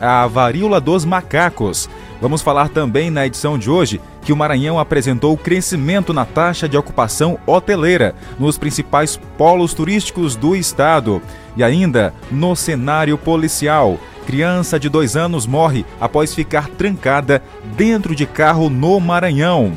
a varíola dos macacos. Vamos falar também na edição de hoje que o Maranhão apresentou crescimento na taxa de ocupação hoteleira nos principais polos turísticos do estado. E ainda no cenário policial. Criança de dois anos morre após ficar trancada dentro de carro no Maranhão.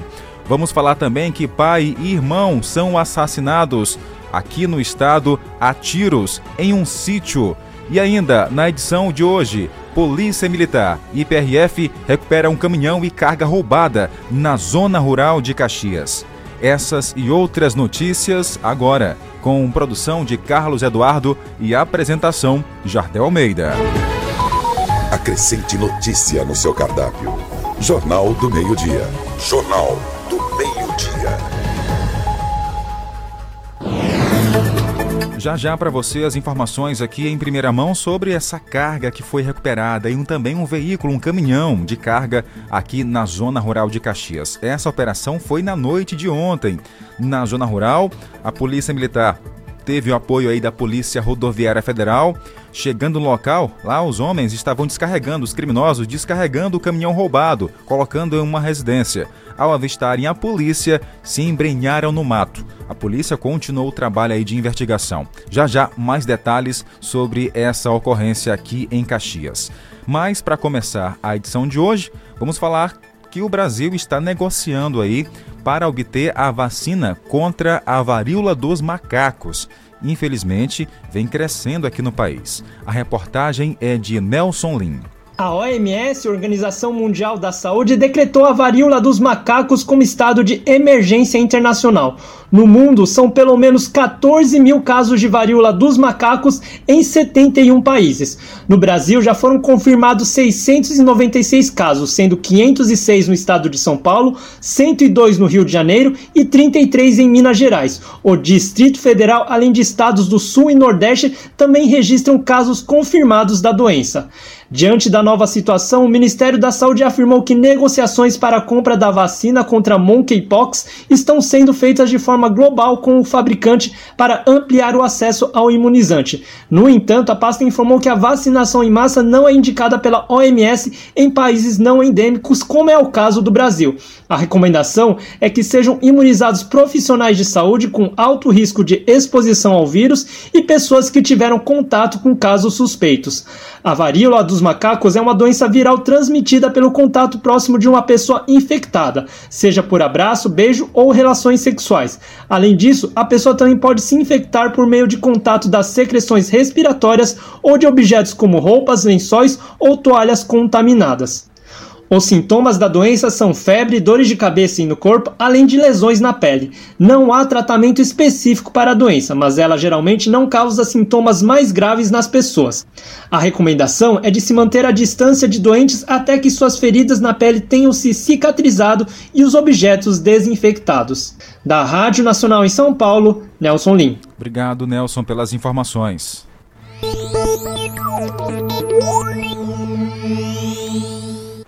Vamos falar também que pai e irmão são assassinados aqui no estado a tiros em um sítio. E ainda na edição de hoje, Polícia Militar e PRF recuperam um caminhão e carga roubada na zona rural de Caxias. Essas e outras notícias agora, com produção de Carlos Eduardo e apresentação Jardel Almeida. Acrescente notícia no seu cardápio. Jornal do Meio-Dia. Jornal Já já para você as informações aqui em primeira mão sobre essa carga que foi recuperada e um, também um veículo, um caminhão de carga aqui na zona rural de Caxias. Essa operação foi na noite de ontem. Na zona rural, a Polícia Militar teve o apoio aí da Polícia Rodoviária Federal. Chegando no local, lá os homens estavam descarregando, os criminosos descarregando o caminhão roubado, colocando em uma residência. Ao avistarem a polícia, se embrenharam no mato. A polícia continuou o trabalho aí de investigação. Já já mais detalhes sobre essa ocorrência aqui em Caxias. Mas para começar a edição de hoje, vamos falar que o Brasil está negociando aí para obter a vacina contra a varíola dos macacos. Infelizmente, vem crescendo aqui no país. A reportagem é de Nelson Lin. A OMS, Organização Mundial da Saúde, decretou a varíola dos macacos como estado de emergência internacional. No mundo, são pelo menos 14 mil casos de varíola dos macacos em 71 países. No Brasil, já foram confirmados 696 casos, sendo 506 no estado de São Paulo, 102 no Rio de Janeiro e 33 em Minas Gerais. O Distrito Federal, além de estados do Sul e Nordeste, também registram casos confirmados da doença. Diante da nova situação, o Ministério da Saúde afirmou que negociações para a compra da vacina contra monkeypox estão sendo feitas de forma global com o fabricante para ampliar o acesso ao imunizante. No entanto, a pasta informou que a vacinação em massa não é indicada pela OMS em países não endêmicos, como é o caso do Brasil. A recomendação é que sejam imunizados profissionais de saúde com alto risco de exposição ao vírus e pessoas que tiveram contato com casos suspeitos. A varíola dos macacos é uma doença viral transmitida pelo contato próximo de uma pessoa infectada, seja por abraço, beijo ou relações sexuais. Além disso, a pessoa também pode se infectar por meio de contato das secreções respiratórias ou de objetos como roupas, lençóis ou toalhas contaminadas. Os sintomas da doença são febre, dores de cabeça e no corpo, além de lesões na pele. Não há tratamento específico para a doença, mas ela geralmente não causa sintomas mais graves nas pessoas. A recomendação é de se manter a distância de doentes até que suas feridas na pele tenham se cicatrizado e os objetos desinfectados. Da Rádio Nacional em São Paulo, Nelson Lim. Obrigado, Nelson, pelas informações.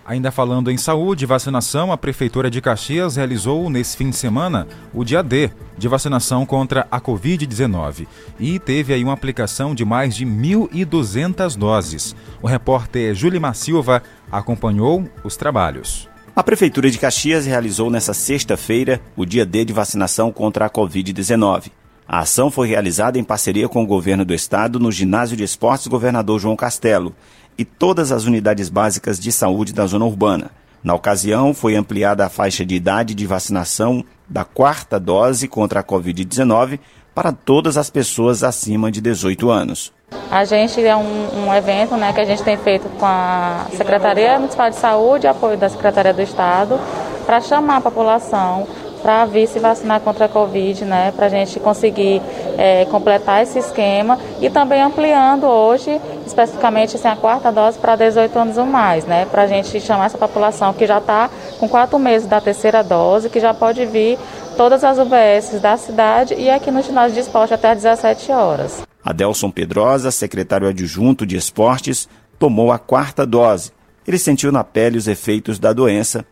Ainda falando em saúde e vacinação, a Prefeitura de Caxias realizou nesse fim de semana o dia D de vacinação contra a Covid-19 e teve aí uma aplicação de mais de 1.200 doses. O repórter Julimar Silva acompanhou os trabalhos. A Prefeitura de Caxias realizou nesta sexta-feira o dia D de vacinação contra a Covid-19. A ação foi realizada em parceria com o governo do estado no Ginásio de Esportes Governador João Castelo e todas as unidades básicas de saúde da zona urbana. Na ocasião, foi ampliada a faixa de idade de vacinação da quarta dose contra a Covid-19 para todas as pessoas acima de 18 anos. A gente é um, um, evento né, que a gente tem feito com a Secretaria Municipal de Saúde, apoio da Secretaria do Estado, para chamar a população para vir se vacinar contra a Covid, né, para a gente conseguir é, completar esse esquema e também ampliando hoje, especificamente assim, a quarta dose para 18 anos ou mais, né, para a gente chamar essa população que já está com quatro meses da terceira dose, que já pode vir todas as UBS da cidade e aqui no ginásio de esporte até às 17 horas. Adelson Pedrosa, secretário adjunto de esportes, tomou a quarta dose. Ele sentiu na pele os efeitos da doença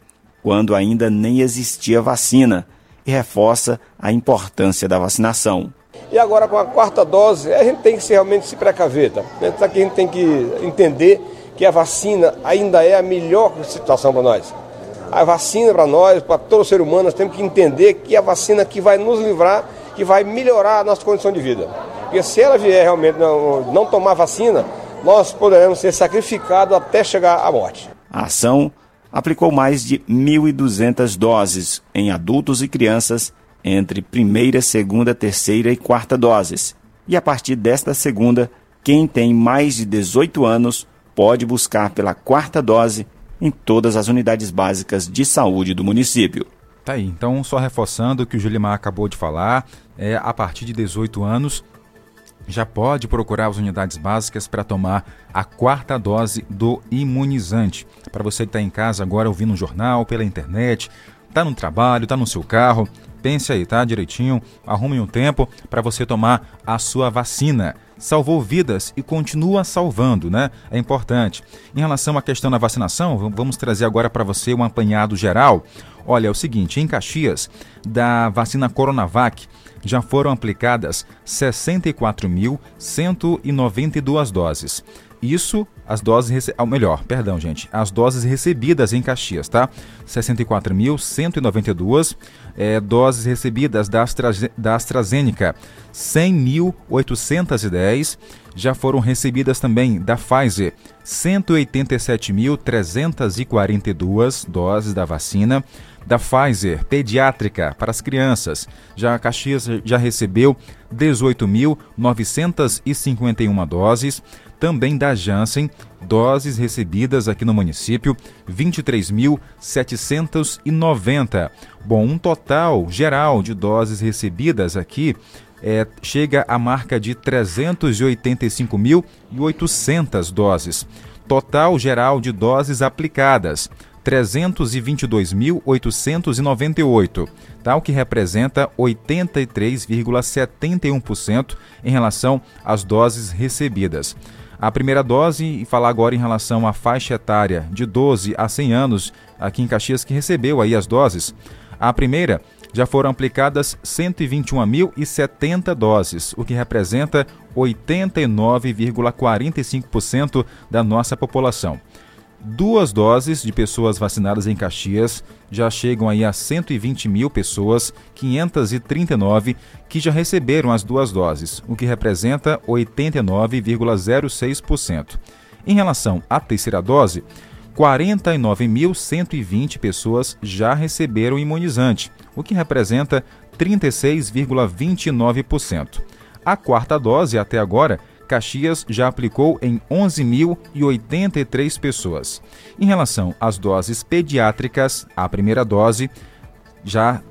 quando ainda nem existia vacina, e reforça a importância da vacinação. E agora com a quarta dose, a gente tem que realmente se precaver. Tá? Aqui a gente tem que entender que a vacina ainda é a melhor situação para nós. A vacina para nós, para todo ser humano, nós temos que entender que é a vacina que vai nos livrar, que vai melhorar a nossa condição de vida. Porque se ela vier realmente não, não tomar vacina, nós poderemos ser sacrificados até chegar à morte. A ação aplicou mais de 1.200 doses em adultos e crianças entre primeira, segunda, terceira e quarta doses. E a partir desta segunda, quem tem mais de 18 anos pode buscar pela quarta dose em todas as unidades básicas de saúde do município. Tá aí, então só reforçando o que o Julimar acabou de falar, é a partir de 18 anos já pode procurar as unidades básicas para tomar a quarta dose do imunizante. Para você que está em casa agora ouvindo um jornal, pela internet, está no trabalho, está no seu carro, pense aí, tá? Direitinho, arrume um tempo para você tomar a sua vacina. Salvou vidas e continua salvando, né? É importante. Em relação à questão da vacinação, vamos trazer agora para você um apanhado geral. Olha, é o seguinte, em Caxias, da vacina Coronavac, já foram aplicadas 64.192 doses. Isso, as doses, ou melhor, perdão, gente, as doses recebidas em Caxias, tá? 64.192 é, doses recebidas da, Astra, da AstraZeneca, 100.810 já foram recebidas também da Pfizer, 187.342 doses da vacina da Pfizer pediátrica para as crianças. Já a Caxias já recebeu 18.951 doses, também da Janssen, doses recebidas aqui no município, 23.790. Bom, um total geral de doses recebidas aqui é, chega à marca de 385.800 doses. Total geral de doses aplicadas, 322.898, tal que representa 83,71% em relação às doses recebidas. A primeira dose, e falar agora em relação à faixa etária de 12 a 100 anos, aqui em Caxias, que recebeu aí as doses. A primeira já foram aplicadas 121.070 doses, o que representa 89,45% da nossa população. Duas doses de pessoas vacinadas em Caxias já chegam aí a 120 mil pessoas, 539 que já receberam as duas doses, o que representa 89,06%. Em relação à terceira dose, 49.120 pessoas já receberam imunizante, o que representa 36,29%. A quarta dose, até agora, Caxias já aplicou em 11.083 pessoas. Em relação às doses pediátricas, a primeira dose, já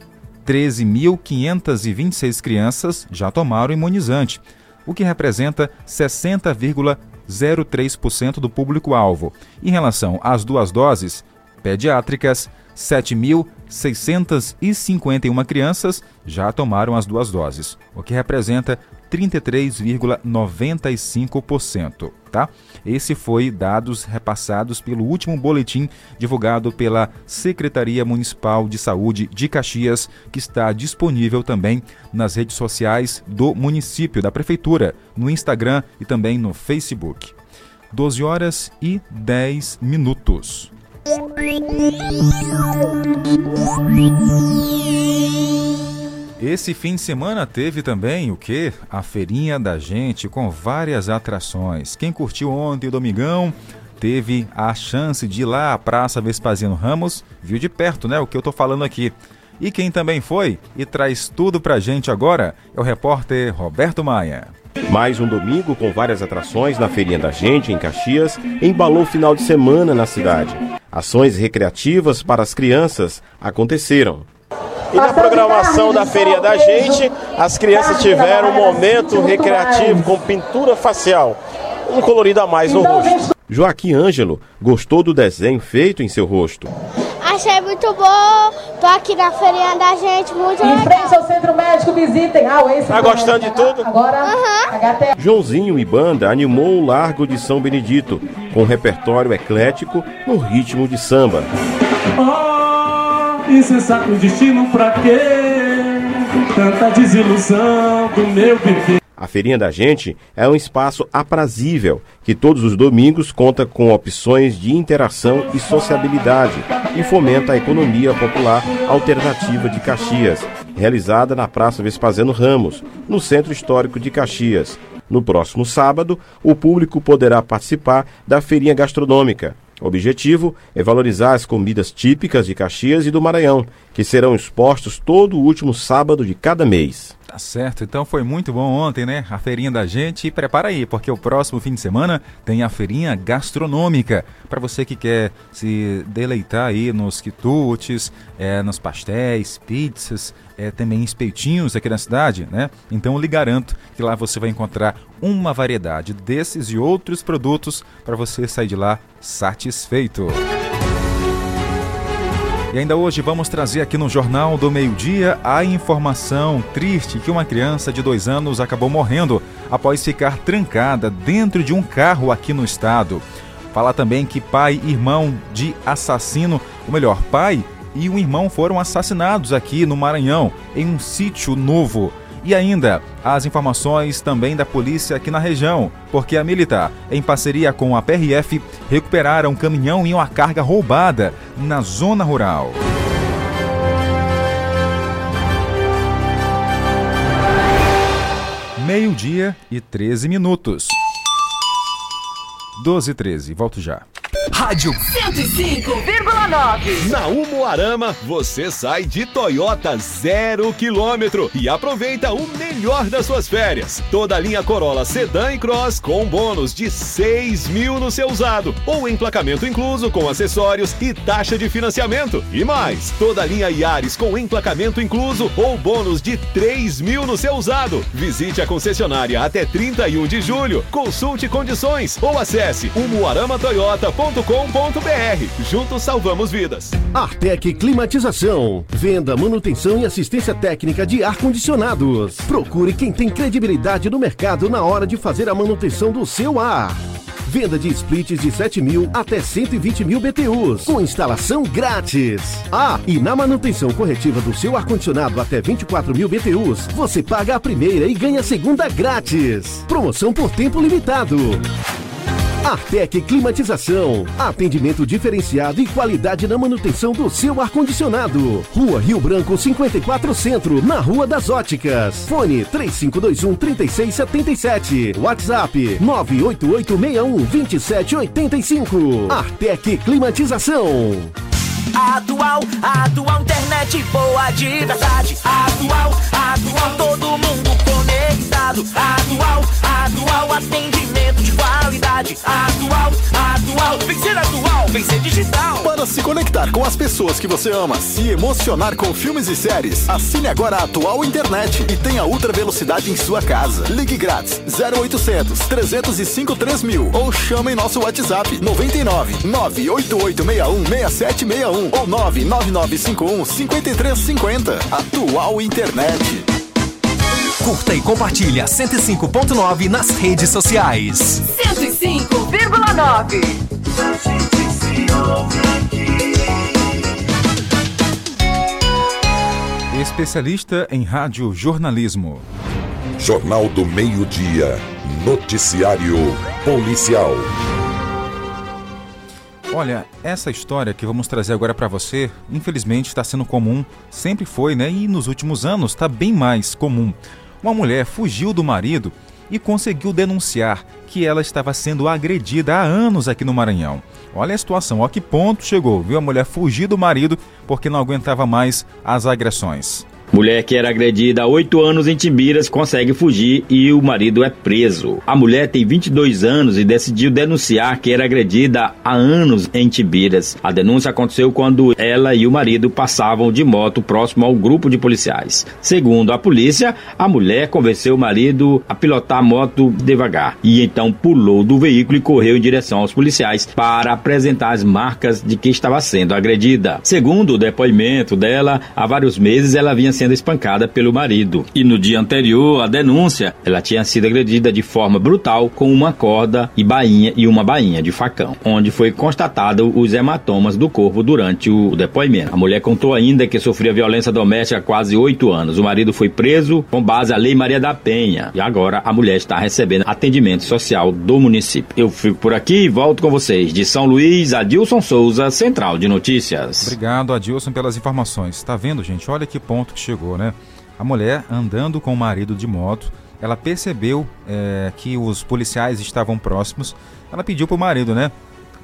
13.526 crianças já tomaram imunizante, o que representa 60,03% do público-alvo. Em relação às duas doses pediátricas, 7.651 crianças já tomaram as duas doses, o que representa 33,95%, tá? Esse foi dados repassados pelo último boletim divulgado pela Secretaria Municipal de Saúde de Caxias, que está disponível também nas redes sociais do município, da prefeitura, no Instagram e também no Facebook. 12 horas e 10 minutos. Esse fim de semana teve também o que? A feirinha da gente com várias atrações. Quem curtiu ontem o Domingão teve a chance de ir lá à Praça Vespasiano Ramos, viu de perto, né? O que eu tô falando aqui. E quem também foi e traz tudo pra gente agora é o repórter Roberto Maia. Mais um domingo com várias atrações na Feirinha da Gente, em Caxias, embalou o final de semana na cidade. Ações recreativas para as crianças aconteceram. E na programação da Feria da Gente, as crianças tiveram um momento recreativo com pintura facial, um colorido a mais no então, rosto. Joaquim Ângelo gostou do desenho feito em seu rosto. Achei muito bom. Tô aqui na feirinha da gente, muito legal. Em frente ao centro médico, visitem. Ah, esse tá gostando de tudo? Agora, uhum. Joãozinho e banda animou o Largo de São Benedito, com um repertório eclético no ritmo de samba. Oh! Destino pra quê? Tanta desilusão do meu viver. A Feirinha da Gente é um espaço aprazível que todos os domingos conta com opções de interação e sociabilidade e fomenta a economia popular alternativa de Caxias, realizada na Praça Vespasiano Ramos, no Centro Histórico de Caxias. No próximo sábado, o público poderá participar da feirinha gastronômica. O objetivo é valorizar as comidas típicas de Caxias e do Maranhão, que serão expostos todo o último sábado de cada mês. Tá certo, então foi muito bom ontem, né? A feirinha da gente. E prepara aí, porque o próximo fim de semana tem a feirinha gastronômica. Para você que quer se deleitar aí nos quitutes, é, nos pastéis, pizzas, é, também espeitinhos aqui na cidade, né? Então lhe garanto que lá você vai encontrar uma variedade desses e outros produtos para você sair de lá satisfeito. E ainda hoje vamos trazer aqui no Jornal do Meio-Dia a informação triste que uma criança de dois anos acabou morrendo após ficar trancada dentro de um carro aqui no estado. Fala também que pai e irmão de assassino, ou melhor, pai e um irmão foram assassinados aqui no Maranhão, em um sítio novo. E ainda, as informações também da polícia aqui na região, porque a militar, em parceria com a PRF, recuperaram um caminhão e uma carga roubada na zona rural. Meio-dia e 13 minutos. 12 e 13, volto já. Rádio 105,9. Na Umuarama, você sai de Toyota zero quilômetro e aproveita o melhor das suas férias. Toda a linha Corolla Sedan e Cross com bônus de 6 mil no seu usado ou emplacamento incluso com acessórios e taxa de financiamento. E mais, toda a linha Yaris com emplacamento incluso ou bônus de 3 mil no seu usado. Visite a concessionária até 31 de julho. Consulte condições ou acesse umuaramatoyota.com artec.com.br. Juntos salvamos vidas. Artec Climatização. Venda, manutenção e assistência técnica de ar-condicionados. Procure quem tem credibilidade no mercado na hora de fazer a manutenção do seu ar. Venda de splits de 7 mil até 120 mil BTUs, com instalação grátis. Ah, e na manutenção corretiva do seu ar-condicionado até 24 mil BTUs, você paga a primeira e ganha a segunda grátis. Promoção por tempo limitado. Artec Climatização. Atendimento diferenciado e qualidade na manutenção do seu ar-condicionado. Rua Rio Branco 54 Centro, na Rua das Óticas. Fone 3521 3677. WhatsApp 98861 2785. Artec Climatização. Atual, atual internet boa de verdade. Atual, atual todo mundo conectado. Atual, atual atendimento de qualidade. Atual, atual, vencer atual, vencer digital. Para se conectar com as pessoas que você ama, se emocionar com filmes e séries, assine agora a Atual Internet e tenha ultra velocidade em sua casa. Ligue grátis 0800 305 3000 ou chame em nosso WhatsApp 99 98861 6761 ou 99951 5350. Atual Internet. Curta e compartilha 105.9 nas redes sociais. 105,9. Especialista em rádio jornalismo. Jornal do Meio-Dia. Noticiário Policial. Olha, essa história que vamos trazer agora para você, infelizmente está sendo comum, sempre foi, né? E nos últimos anos está bem mais comum. Uma mulher fugiu do marido e conseguiu denunciar que ela estava sendo agredida há anos aqui no Maranhão. Olha a situação, a que ponto chegou, viu? A mulher fugir do marido porque não aguentava mais as agressões. Mulher que era agredida há oito anos em Timbiras consegue fugir e o marido é preso. A mulher tem 22 anos e decidiu denunciar que era agredida há anos em Timbiras. A denúncia aconteceu quando ela e o marido passavam de moto próximo ao grupo de policiais. Segundo a polícia, a mulher convenceu o marido a pilotar a moto devagar e então pulou do veículo e correu em direção aos policiais para apresentar as marcas de que estava sendo agredida. Segundo o depoimento dela, há vários meses ela vinha se sendo espancada pelo marido. E no dia anterior à denúncia, ela tinha sido agredida de forma brutal com uma corda e bainha e uma bainha de facão, onde foi constatado os hematomas do corpo durante o depoimento. A mulher contou ainda que sofria violência doméstica há quase oito anos. O marido foi preso com base na Lei Maria da Penha e agora a mulher está recebendo atendimento social do município. Eu fico por aqui e volto com vocês de São Luís, Adilson Souza, Central de Notícias. Obrigado, Adilson, pelas informações. Está vendo, gente? Olha que ponto que chegou, né? A mulher andando com o marido de moto, ela percebeu é, que os policiais estavam próximos. Ela pediu para o marido, né?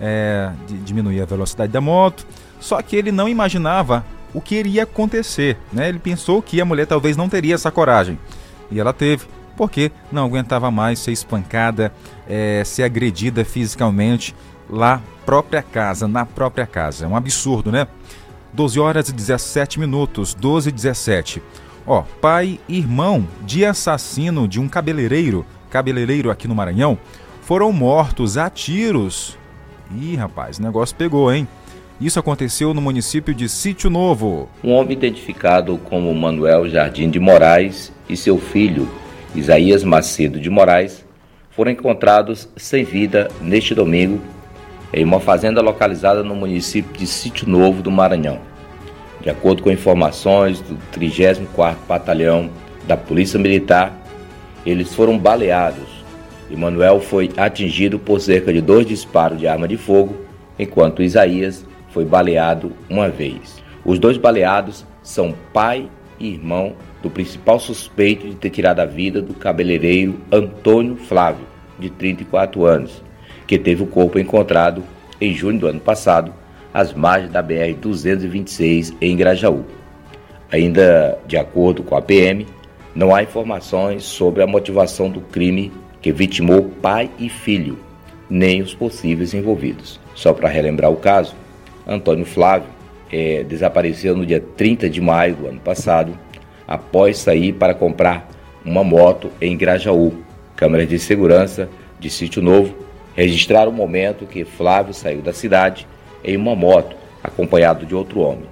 É, diminuir a velocidade da moto. Só que ele não imaginava o que iria acontecer, né? Ele pensou que a mulher talvez não teria essa coragem. E ela teve, porque não aguentava mais ser espancada, é, ser agredida fisicamente lá própria casa, na própria casa. É um absurdo, né? 12 horas e 17 minutos, 12 e 17. Ó, pai e irmão de assassino de um cabeleireiro, cabeleireiro aqui no Maranhão, foram mortos a tiros. Ih, rapaz, o negócio pegou, hein? Isso aconteceu no município de Sítio Novo. Um homem identificado como Manuel Jardim de Moraes e seu filho, Isaías Macedo de Moraes, foram encontrados sem vida neste domingo em uma fazenda localizada no município de Sítio Novo do Maranhão. De acordo com informações do 34º Batalhão da Polícia Militar, eles foram baleados e Manuel foi atingido por cerca de dois disparos de arma de fogo, enquanto Isaías foi baleado uma vez. Os dois baleados são pai e irmão do principal suspeito de ter tirado a vida do cabeleireiro Antônio Flávio, de 34 anos, que teve o corpo encontrado em junho do ano passado, às margens da BR-226 em Grajaú. Ainda de acordo com a PM, não há informações sobre a motivação do crime que vitimou pai e filho, nem os possíveis envolvidos. Só para relembrar o caso, Antônio Flávio é, desapareceu no dia 30 de maio do ano passado, após sair para comprar uma moto em Grajaú. Câmeras de segurança de Sítio Novo registraram o momento que Flávio saiu da cidade em uma moto, acompanhado de outro homem.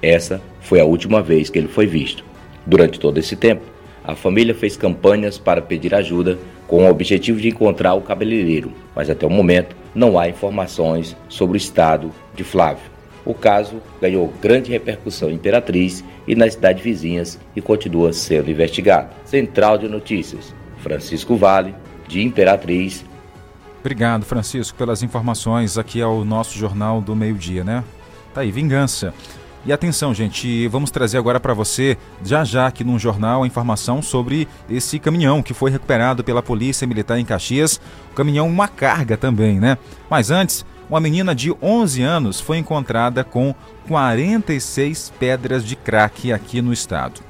Essa foi a última vez que ele foi visto. Durante todo esse tempo, a família fez campanhas para pedir ajuda com o objetivo de encontrar o cabeleireiro, mas até o momento não há informações sobre o estado de Flávio. O caso ganhou grande repercussão em Imperatriz e nas cidades vizinhas e continua sendo investigado. Central de Notícias, Francisco Vale, de Imperatriz. Obrigado, Francisco, pelas informações aqui ao nosso Jornal do Meio-Dia, né? Tá aí, vingança. E atenção, gente, vamos trazer agora para você, já já aqui no jornal, a informação sobre esse caminhão que foi recuperado pela Polícia Militar em Caxias. O caminhão, uma carga também, né? Mas antes, uma menina de 11 anos foi encontrada com 46 pedras de crack aqui no estado.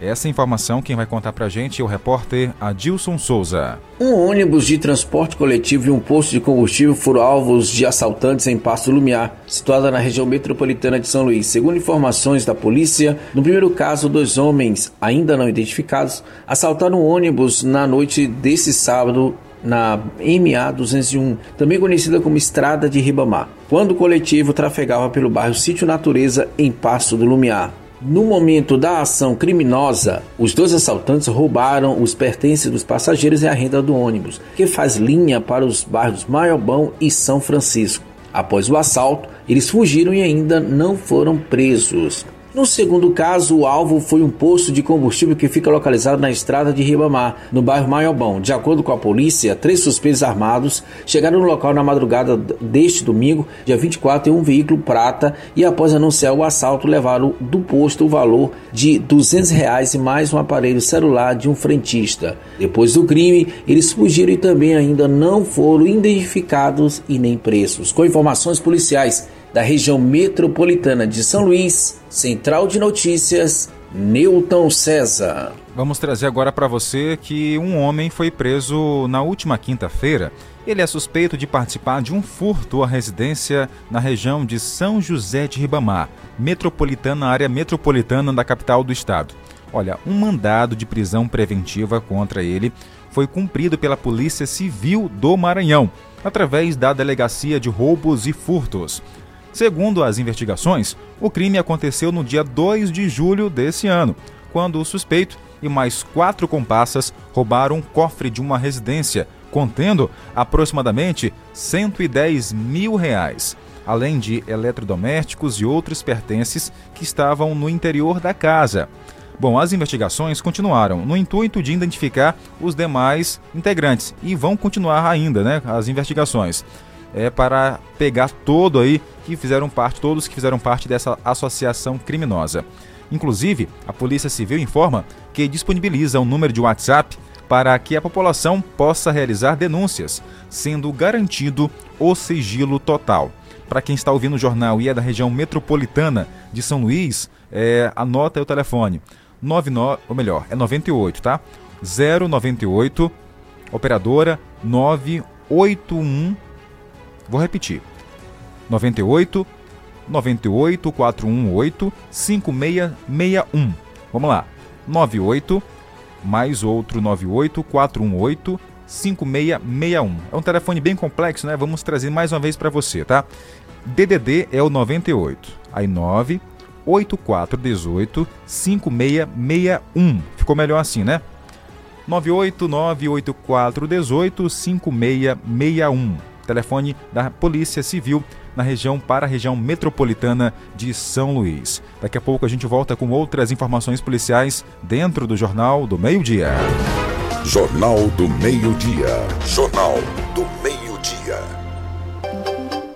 Essa informação quem vai contar pra gente é o repórter Adilson Souza. Um ônibus de transporte coletivo e um posto de combustível foram alvos de assaltantes em Pasto Lumiar, situada na região metropolitana de São Luís. Segundo informações da polícia, no primeiro caso, dois homens, ainda não identificados, assaltaram um ônibus na noite desse sábado na MA 201, também conhecida como Estrada de Ribamar, quando o coletivo trafegava pelo bairro Sítio Natureza, em Pasto do Lumiar. No momento da ação criminosa, os dois assaltantes roubaram os pertences dos passageiros e a renda do ônibus, que faz linha para os bairros Maiobão e São Francisco. Após o assalto, eles fugiram e ainda não foram presos. No segundo caso, o alvo foi um posto de combustível que fica localizado na estrada de Ribamar, no bairro Maiobão. De acordo com a polícia, três suspeitos armados chegaram no local na madrugada deste domingo, dia 24, em um veículo prata e após anunciar o assalto, levaram do posto o valor de 200 reais e mais um aparelho celular de um frentista. Depois do crime, eles fugiram e também ainda não foram identificados e nem presos. Com informações policiais, da região metropolitana de São Luís, Central de Notícias, Newton César. Vamos trazer agora para você que um homem foi preso na última quinta-feira. Ele é suspeito de participar de um furto à residência na região de São José de Ribamar, metropolitana, área metropolitana da capital do estado. Olha, um mandado de prisão preventiva contra ele foi cumprido pela Polícia Civil do Maranhão, através da Delegacia de Roubos e Furtos. Segundo as investigações, o crime aconteceu no dia 2 de julho desse ano, quando o suspeito e mais quatro comparsas roubaram um cofre de uma residência, contendo aproximadamente 110 mil reais, além de eletrodomésticos e outros pertences que estavam no interior da casa. Bom, as investigações continuaram no intuito de identificar os demais integrantes e vão continuar ainda, né, as investigações. É para pegar todo aí que fizeram parte, todos que fizeram parte dessa associação criminosa. Inclusive, a Polícia Civil informa que disponibiliza um número de WhatsApp para que a população possa realizar denúncias, sendo garantido o sigilo total. Para quem está ouvindo o jornal e é da região metropolitana de São Luís, é, anota o telefone 99, ou melhor, é 98, tá? 098 operadora 981 Vou repetir. 98 98 418 5661. Vamos lá. 98 mais outro 98 418 5661. É um telefone bem complexo, né? Vamos trazer mais uma vez para você, tá? DDD é o 98. Aí 9 8418 5661. Ficou melhor assim, né? 9898418 5661. Telefone da Polícia Civil na região para a região metropolitana de São Luís. Daqui a pouco a gente volta com outras informações policiais dentro do Jornal do Meio-Dia. Jornal do Meio-Dia. Jornal do Meio-Dia.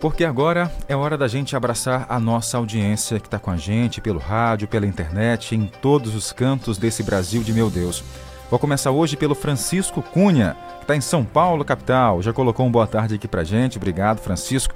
Porque agora é hora da gente abraçar a nossa audiência que está com a gente pelo rádio, pela internet, em todos os cantos desse Brasil de meu Deus. Vou começar hoje pelo Francisco Cunha, está em São Paulo, capital. Já colocou um boa tarde aqui pra gente. Obrigado, Francisco.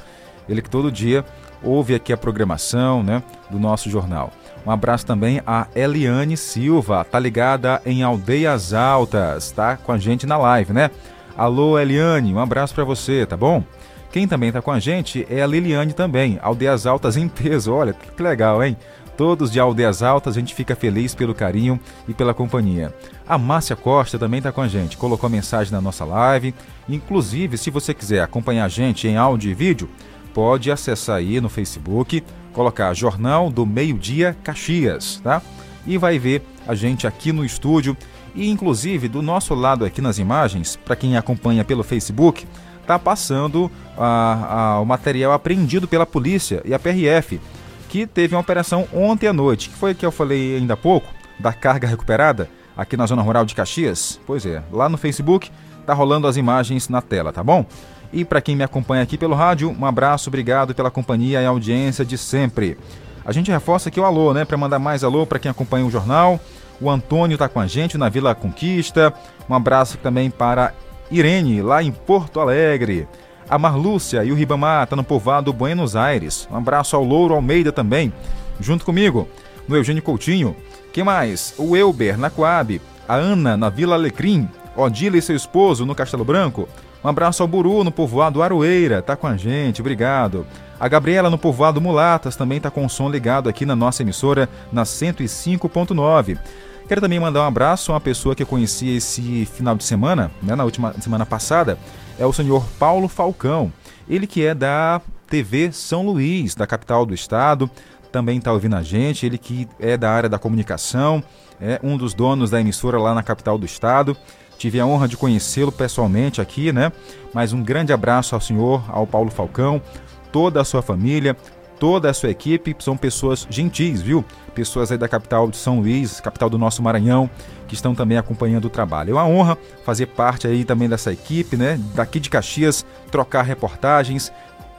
Ele que todo dia ouve aqui a programação né, do nosso jornal. Um abraço também a Eliane Silva, tá ligada em Aldeias Altas, tá com a gente na live, né? Alô, Eliane, um abraço para você, tá bom? Quem também tá com a gente é a Liliane também, Aldeias Altas em peso, olha que legal, hein? Todos de Aldeias Altas, a gente fica feliz pelo carinho e pela companhia. A Márcia Costa também está com a gente, colocou mensagem na nossa live. Inclusive, se você quiser acompanhar a gente em áudio e vídeo, pode acessar aí no Facebook, colocar Jornal do Meio Dia Caxias, tá? E vai ver a gente aqui no estúdio e inclusive do nosso lado aqui nas imagens, para quem acompanha pelo Facebook, tá passando a, a, o material apreendido pela polícia e a PRF, que teve uma operação ontem à noite, que foi o que eu falei ainda há pouco, da carga recuperada aqui na zona rural de Caxias. Pois é, lá no Facebook tá rolando as imagens na tela, tá bom? E para quem me acompanha aqui pelo rádio, um abraço, obrigado pela companhia e audiência de sempre. A gente reforça aqui o alô, né, para mandar mais alô para quem acompanha o jornal. O Antônio está com a gente na Vila Conquista. Um abraço também para Irene, lá em Porto Alegre. A Marlúcia e o Ribamar tá no povoado Buenos Aires. Um abraço ao Louro Almeida também, junto comigo. No Eugênio Coutinho. Quem mais? O Elber na Coab. A Ana na Vila Alecrim. Odila e seu esposo no Castelo Branco. Um abraço ao Buru, no povoado Aroeira, tá com a gente, obrigado. A Gabriela, no povoado Mulatas, também tá com o som ligado aqui na nossa emissora, na 105.9. Quero também mandar um abraço a uma pessoa que eu conheci esse final de semana, né, na última semana passada, é o senhor Paulo Falcão. Ele que é da TV São Luís, da capital do estado, também está ouvindo a gente, ele que é da área da comunicação, é um dos donos da emissora lá na capital do estado. Tive a honra de conhecê-lo pessoalmente aqui, né? Mas um grande abraço ao senhor, ao Paulo Falcão, toda a sua família, toda a sua equipe. São pessoas gentis, viu? Pessoas aí da capital de São Luís, capital do nosso Maranhão, que estão também acompanhando o trabalho. É uma honra fazer parte aí também dessa equipe, né? Daqui de Caxias, trocar reportagens,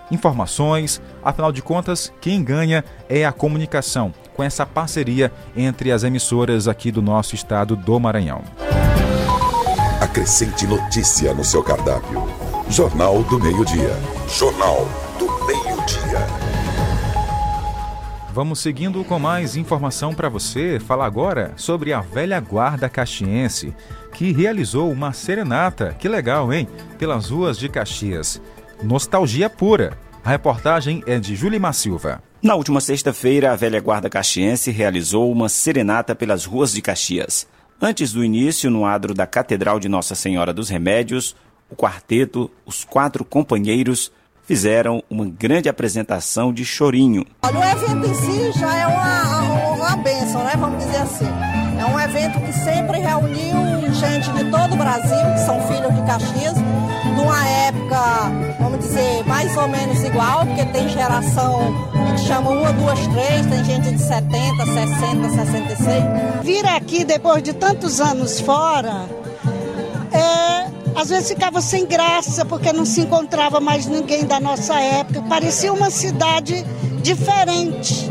informações. Afinal de contas, quem ganha é a comunicação, com essa parceria entre as emissoras aqui do nosso estado do Maranhão. Acrescente notícia no seu cardápio. Jornal do Meio-Dia. Jornal Vamos seguindo com mais informação para você. Fala agora sobre a velha guarda caxiense, que realizou uma serenata, que legal, hein? Pelas ruas de Caxias. Nostalgia pura. A reportagem é de Julimar Silva. Na última sexta-feira, a velha guarda caxiense realizou uma serenata pelas ruas de Caxias. Antes do início, no adro da Catedral de Nossa Senhora dos Remédios, o quarteto, os quatro companheiros, fizeram uma grande apresentação de chorinho. Olha, o evento em si já é uma, uma bênção, né? Vamos dizer assim. É um evento que sempre reuniu gente de todo o Brasil, que são filhos de Caxias, numa época, vamos dizer, mais ou menos igual, porque tem geração que chama uma, duas, três, tem gente de 70, 60, 66. Vir aqui depois de tantos anos fora, é, às vezes ficava sem graça, porque não se encontrava mais ninguém da nossa época. Parecia uma cidade diferente.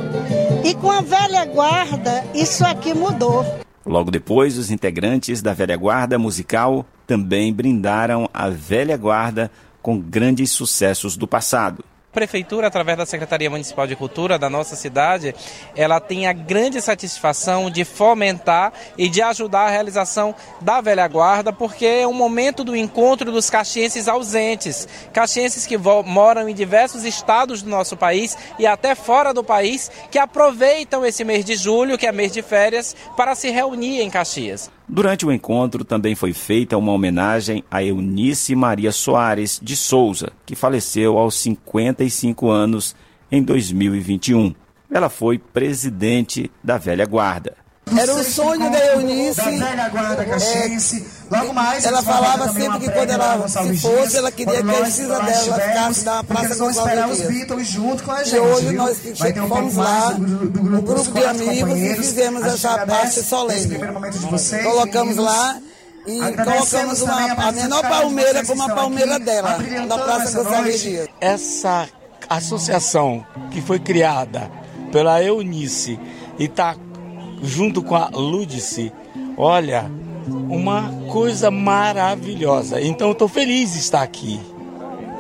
E com a velha guarda, isso aqui mudou. Logo depois, os integrantes da velha guarda musical também brindaram a velha guarda com grandes sucessos do passado prefeitura, através da Secretaria Municipal de Cultura da nossa cidade, ela tem a grande satisfação de fomentar e de ajudar a realização da velha guarda, porque é um momento do encontro dos caxienses ausentes, caxienses que moram em diversos estados do nosso país e até fora do país, que aproveitam esse mês de julho, que é mês de férias, para se reunir em Caxias. Durante o encontro também foi feita uma homenagem a Eunice Maria Soares de Souza, que faleceu aos 55 anos em 2021. Ela foi presidente da velha guarda. Era um sonho da Eunice. Da velha guarda caxiense. É, Logo mais, ela falava sempre que quando ela se fosse, ela queria que a precisa dela ficasse na Praça vão esperar os Beatles junto com a gente. E hoje viu? nós Vai ter um fomos lá, do, do, do grupo, um grupo de amigos, e fizemos essa parte solene. Colocamos lá e colocamos uma, a menor palmeira como a palmeira dela, da Praça Gonçalves Dias. Essa associação que foi criada pela Eunice e está junto com a Ludice, olha, uma coisa maravilhosa. Então estou feliz de estar aqui,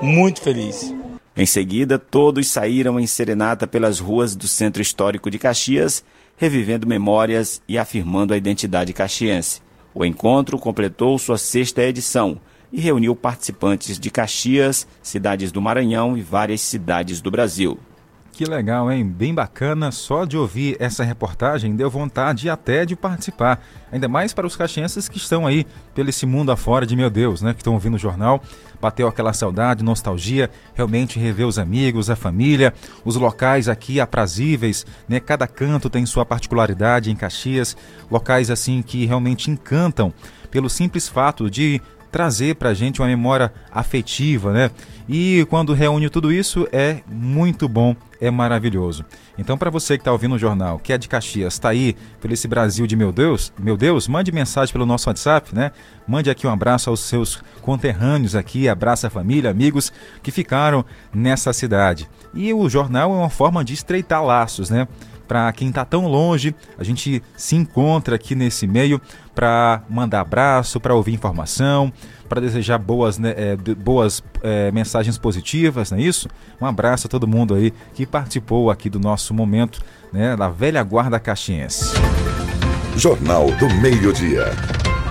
muito feliz. Em seguida, todos saíram em serenata pelas ruas do Centro Histórico de Caxias, revivendo memórias e afirmando a identidade caxiense. O encontro completou sua sexta edição e reuniu participantes de Caxias, cidades do Maranhão e várias cidades do Brasil. Que legal, hein? Bem bacana. Só de ouvir essa reportagem deu vontade até de participar. Ainda mais para os caxienses que estão aí pelo esse mundo afora de meu Deus, né? Que estão ouvindo o jornal. Bateu aquela saudade, nostalgia, realmente rever os amigos, a família, os locais aqui aprazíveis, né? Cada canto tem sua particularidade em Caxias. Locais assim que realmente encantam pelo simples fato de trazer para a gente uma memória afetiva, né? E quando reúne tudo isso é muito bom, é maravilhoso. Então, para você que está ouvindo o jornal, que é de Caxias, está aí pelo esse Brasil de meu Deus, meu Deus, mande mensagem pelo nosso WhatsApp, né? Mande aqui um abraço aos seus conterrâneos aqui, abraça a família, amigos que ficaram nessa cidade. E o jornal é uma forma de estreitar laços, né? Para quem está tão longe, a gente se encontra aqui nesse meio para mandar abraço, para ouvir informação, para desejar boas, né, é, boas é, mensagens positivas, não é isso? Um abraço a todo mundo aí que participou aqui do nosso momento, né, da velha guarda caxiense. Jornal do Meio-Dia.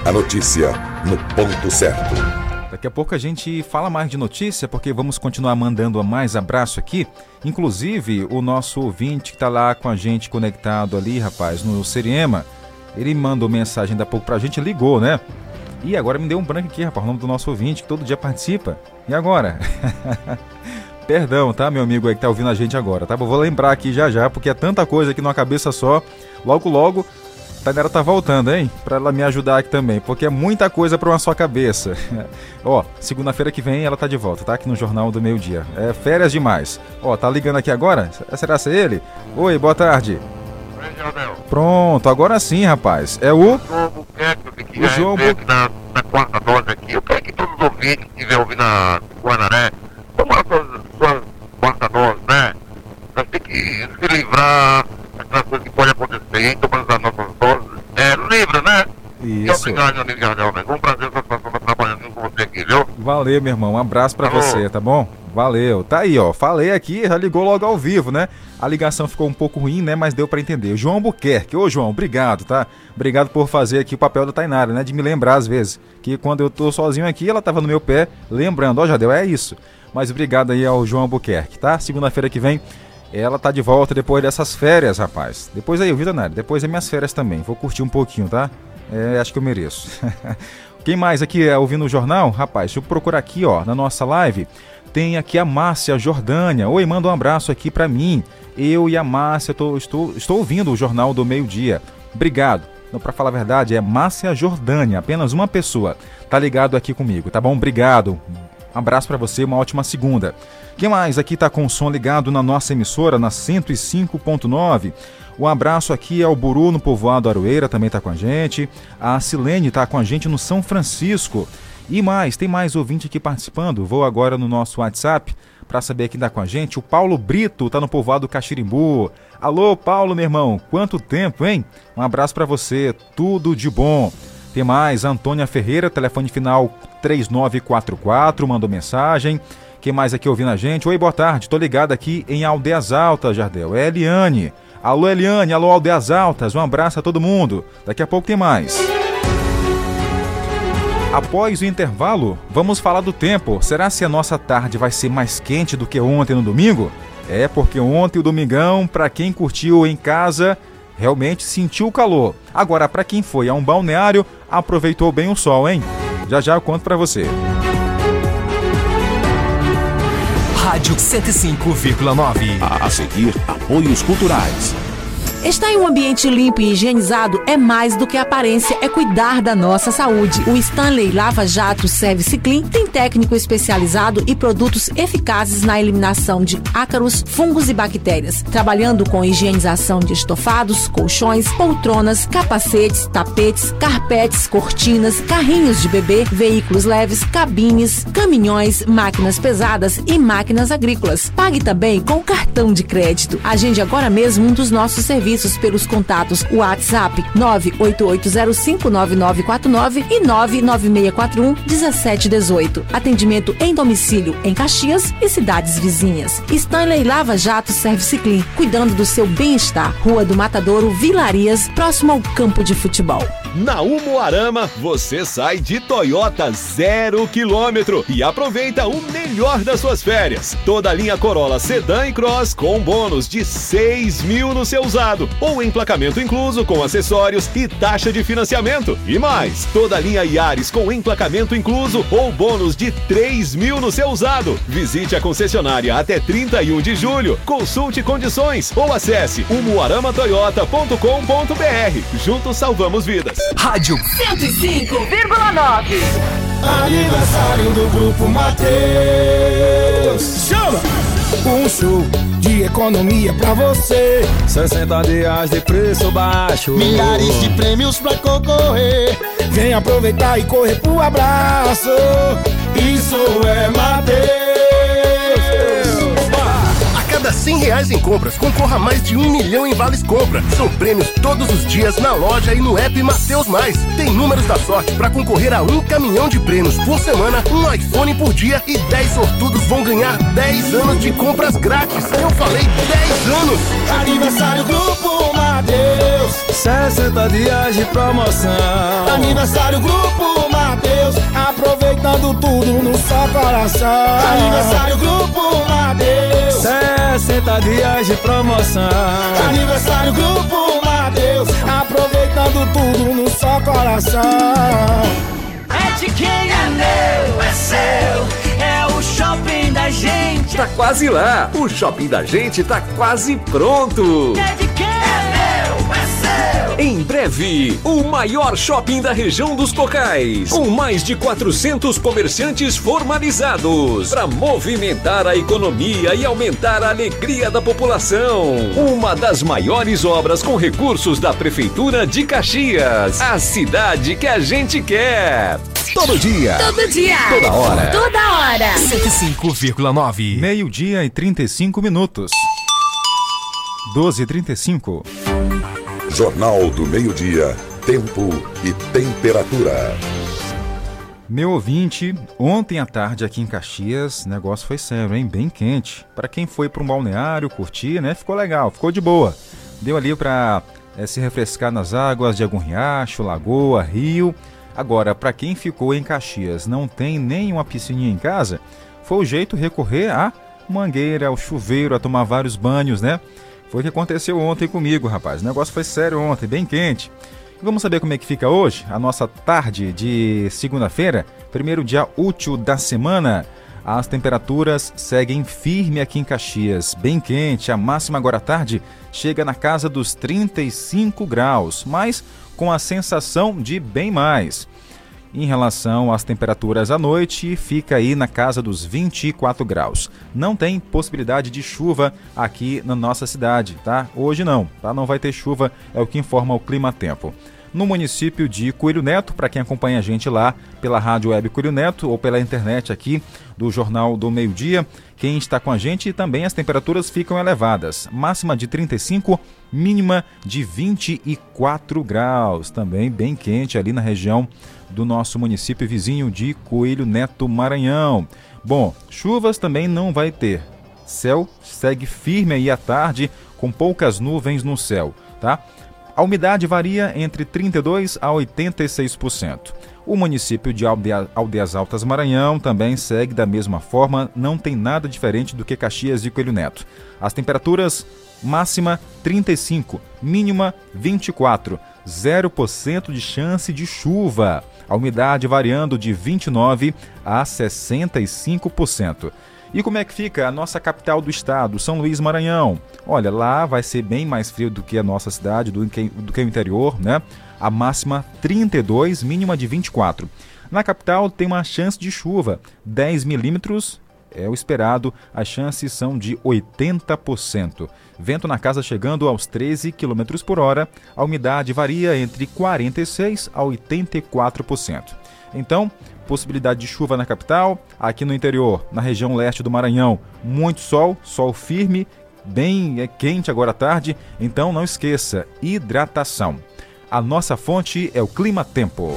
A notícia no ponto certo. Daqui a pouco a gente fala mais de notícia, porque vamos continuar mandando mais abraço aqui. Inclusive, o nosso ouvinte que está lá com a gente conectado ali, rapaz, no Seriema, ele mandou mensagem da pouco pra gente, ligou, né? E agora me deu um branco aqui, rapaz, o nome do nosso ouvinte, que todo dia participa. E agora? Perdão, tá, meu amigo aí que tá ouvindo a gente agora, tá? Vou lembrar aqui já já, porque é tanta coisa aqui numa cabeça só. Logo, logo, Tainara tá voltando, hein? Pra ela me ajudar aqui também, porque é muita coisa pra uma só cabeça. Ó, segunda-feira que vem ela tá de volta, tá? Aqui no Jornal do Meio Dia. É férias demais. Ó, tá ligando aqui agora? Será ser ele? Oi, boa tarde. Pronto, agora sim, rapaz. É o. O João Buquerque. Na, na quarta dose aqui. Eu quero que todos os ouvintes que estiverem ouvindo a Guanaré tomar a sua, sua quarta dose, né? Nós temos que se livrar daquelas coisas que podem acontecer, tomando as nossas doses. É, livre, né? Isso. E obrigado, amigo Jardel, né? Um prazer estar trabalhando com você aqui, viu? Valeu, meu irmão. Um abraço pra Alô. você, tá bom? Valeu. Tá aí, ó. Falei aqui, já ligou logo ao vivo, né? A ligação ficou um pouco ruim, né? Mas deu pra entender. João Buquerque. Ô, João, obrigado, tá? Obrigado por fazer aqui o papel da Tainara, né? De me lembrar às vezes. Que quando eu tô sozinho aqui, ela tava no meu pé, lembrando. Ó, já deu, é isso. Mas obrigado aí ao João Buquerque, tá? Segunda-feira que vem, ela tá de volta depois dessas férias, rapaz. Depois aí, viu, Tainara? Depois é minhas férias também. Vou curtir um pouquinho, tá? É, acho que eu mereço. Quem mais aqui é ouvindo o jornal? Rapaz, deixa eu procurar aqui, ó, na nossa live. tem aqui a Márcia Jordânia. Oi, manda um abraço aqui para mim. Eu e a Márcia tô, estou, estou ouvindo o Jornal do Meio Dia. Obrigado. Para falar a verdade, é Márcia Jordânia, apenas uma pessoa. Tá ligado aqui comigo, tá bom? Obrigado. Abraço para você, uma ótima segunda. Quem mais aqui tá com o som ligado na nossa emissora, na 105.9? Um abraço aqui ao Buru, no povoado Aroeira, também tá com a gente. A Silene tá com a gente no São Francisco. E mais, tem mais ouvinte aqui participando. Vou agora no nosso WhatsApp para saber quem está com a gente. O Paulo Brito está no povoado Caxirimbu. Alô, Paulo, meu irmão. Quanto tempo, hein? Um abraço para você. Tudo de bom. Tem mais, Antônia Ferreira, telefone final 3944, mandou mensagem. Quem mais aqui ouvindo a gente? Oi, boa tarde. Tô ligado aqui em Aldeias Altas, Jardel. É Eliane. Alô, Eliane. Alô, Aldeias Altas. Um abraço a todo mundo. Daqui a pouco tem mais. Após o intervalo, vamos falar do tempo. Será se a nossa tarde vai ser mais quente do que ontem no domingo? É porque ontem o domingão, para quem curtiu em casa, realmente sentiu o calor. Agora, para quem foi a um balneário, aproveitou bem o sol, hein? Já já eu conto para você. Rádio 105,9. A seguir, apoios culturais. Estar em um ambiente limpo e higienizado é mais do que aparência, é cuidar da nossa saúde. O Stanley Lava Jato Service Clean tem técnico especializado e produtos eficazes na eliminação de ácaros, fungos e bactérias, trabalhando com higienização de estofados, colchões, poltronas, capacetes, tapetes, carpetes, cortinas, carrinhos de bebê, veículos leves, cabines, caminhões, máquinas pesadas e máquinas agrícolas. Pague também com cartão de crédito. Agende agora mesmo um dos nossos serviços serviços pelos contatos WhatsApp 988059949 e 996411718. Atendimento em domicílio em Caxias e cidades vizinhas. Stanley Lava Jato Service Clean, cuidando do seu bem-estar. Rua do Matadouro, Vilarias, próximo ao campo de futebol. Na Umuarama, você sai de Toyota zero quilômetro e aproveita o melhor das suas férias. Toda a linha Corolla Sedan e Cross com bônus de 6 mil no seu usado ou emplacamento incluso com acessórios e taxa de financiamento. E mais, toda a linha Yaris com emplacamento incluso ou bônus de 3 mil no seu usado. Visite a concessionária até 31 de julho. Consulte condições ou acesse umuaramatoyota.com.br. Juntos salvamos vidas. Rádio 105,9. Aniversário do Grupo Mateus. Chama! Um show de economia pra você. 60 dias de preço baixo. Milhares de prêmios pra concorrer. Vem aproveitar e correr pro abraço. Isso é Mateus. Cada 100 reais em compras, concorra a mais de um milhão em vales compra. São prêmios todos os dias na loja e no app Mateus Mais. Tem números da sorte para concorrer a um caminhão de prêmios por semana, um iPhone por dia e 10 sortudos vão ganhar 10 anos de compras grátis. Eu falei 10 anos! Aniversário Grupo Mateus. 60 dias de promoção. Aniversário Grupo Mateus. Aproveitando tudo no só coração. Aniversário Grupo Mateus. 60 dias de promoção. Aniversário Grupo Mateus. Aproveitando tudo no só coração. É de quem é meu, é seu. É o shopping da gente. Tá quase lá. O shopping da gente tá quase pronto. É de quem. Em breve, o maior shopping da região dos Cocais, com mais de 400 comerciantes formalizados, para movimentar a economia e aumentar a alegria da população. Uma das maiores obras com recursos da Prefeitura de Caxias, a cidade que a gente quer. Todo dia. Todo dia. Toda hora. Toda hora. 105,9. Meio-dia e 35 minutos. 12 e 35. Jornal do Meio-Dia, Tempo e Temperatura. Meu ouvinte, ontem à tarde aqui em Caxias, negócio foi sério, hein? Bem quente. Para quem foi para um balneário, curtir, né? Ficou legal, ficou de boa. Deu ali para é, se refrescar nas águas de algum riacho, lagoa, rio. Agora, para quem ficou em Caxias, não tem nem uma piscininha em casa, foi o jeito recorrer à mangueira, ao chuveiro, a tomar vários banhos, né? Foi o que aconteceu ontem comigo, rapaz. O negócio foi sério ontem, bem quente. Vamos saber como é que fica hoje, a nossa tarde de segunda-feira, primeiro dia útil da semana. As temperaturas seguem firme aqui em Caxias, bem quente. A máxima agora à tarde chega na casa dos 35 graus, mas com a sensação de bem mais. Em relação às temperaturas à noite, fica aí na casa dos 24 graus. Não tem possibilidade de chuva aqui na nossa cidade, tá? Hoje não, tá? Não vai ter chuva, é o que informa o Clima Tempo no município de Coelho Neto, para quem acompanha a gente lá pela Rádio Web Coelho Neto ou pela internet aqui do Jornal do Meio Dia. Quem está com a gente também as temperaturas ficam elevadas, máxima de 35, mínima de 24 graus, também bem quente ali na região do nosso município vizinho de Coelho Neto, Maranhão. Bom, chuvas também não vai ter. Céu segue firme aí à tarde, com poucas nuvens no céu, tá? A umidade varia entre 32% a 86%. O município de Aldeias Altas Maranhão também segue da mesma forma, não tem nada diferente do que Caxias e Coelho Neto. As temperaturas máxima 35, mínima 24, 0% de chance de chuva. A umidade variando de 29 a 65%. E como é que fica a nossa capital do estado, São Luís Maranhão? Olha, lá vai ser bem mais frio do que a nossa cidade, do que, do que o interior, né? A máxima 32, mínima de 24. Na capital tem uma chance de chuva, 10 milímetros é o esperado, as chances são de 80%. Vento na casa chegando aos 13 km por hora, a umidade varia entre 46% a 84%. Então, possibilidade de chuva na capital, aqui no interior, na região leste do Maranhão, muito sol, sol firme, bem é quente agora à tarde, então não esqueça, hidratação. A nossa fonte é o Clima Tempo.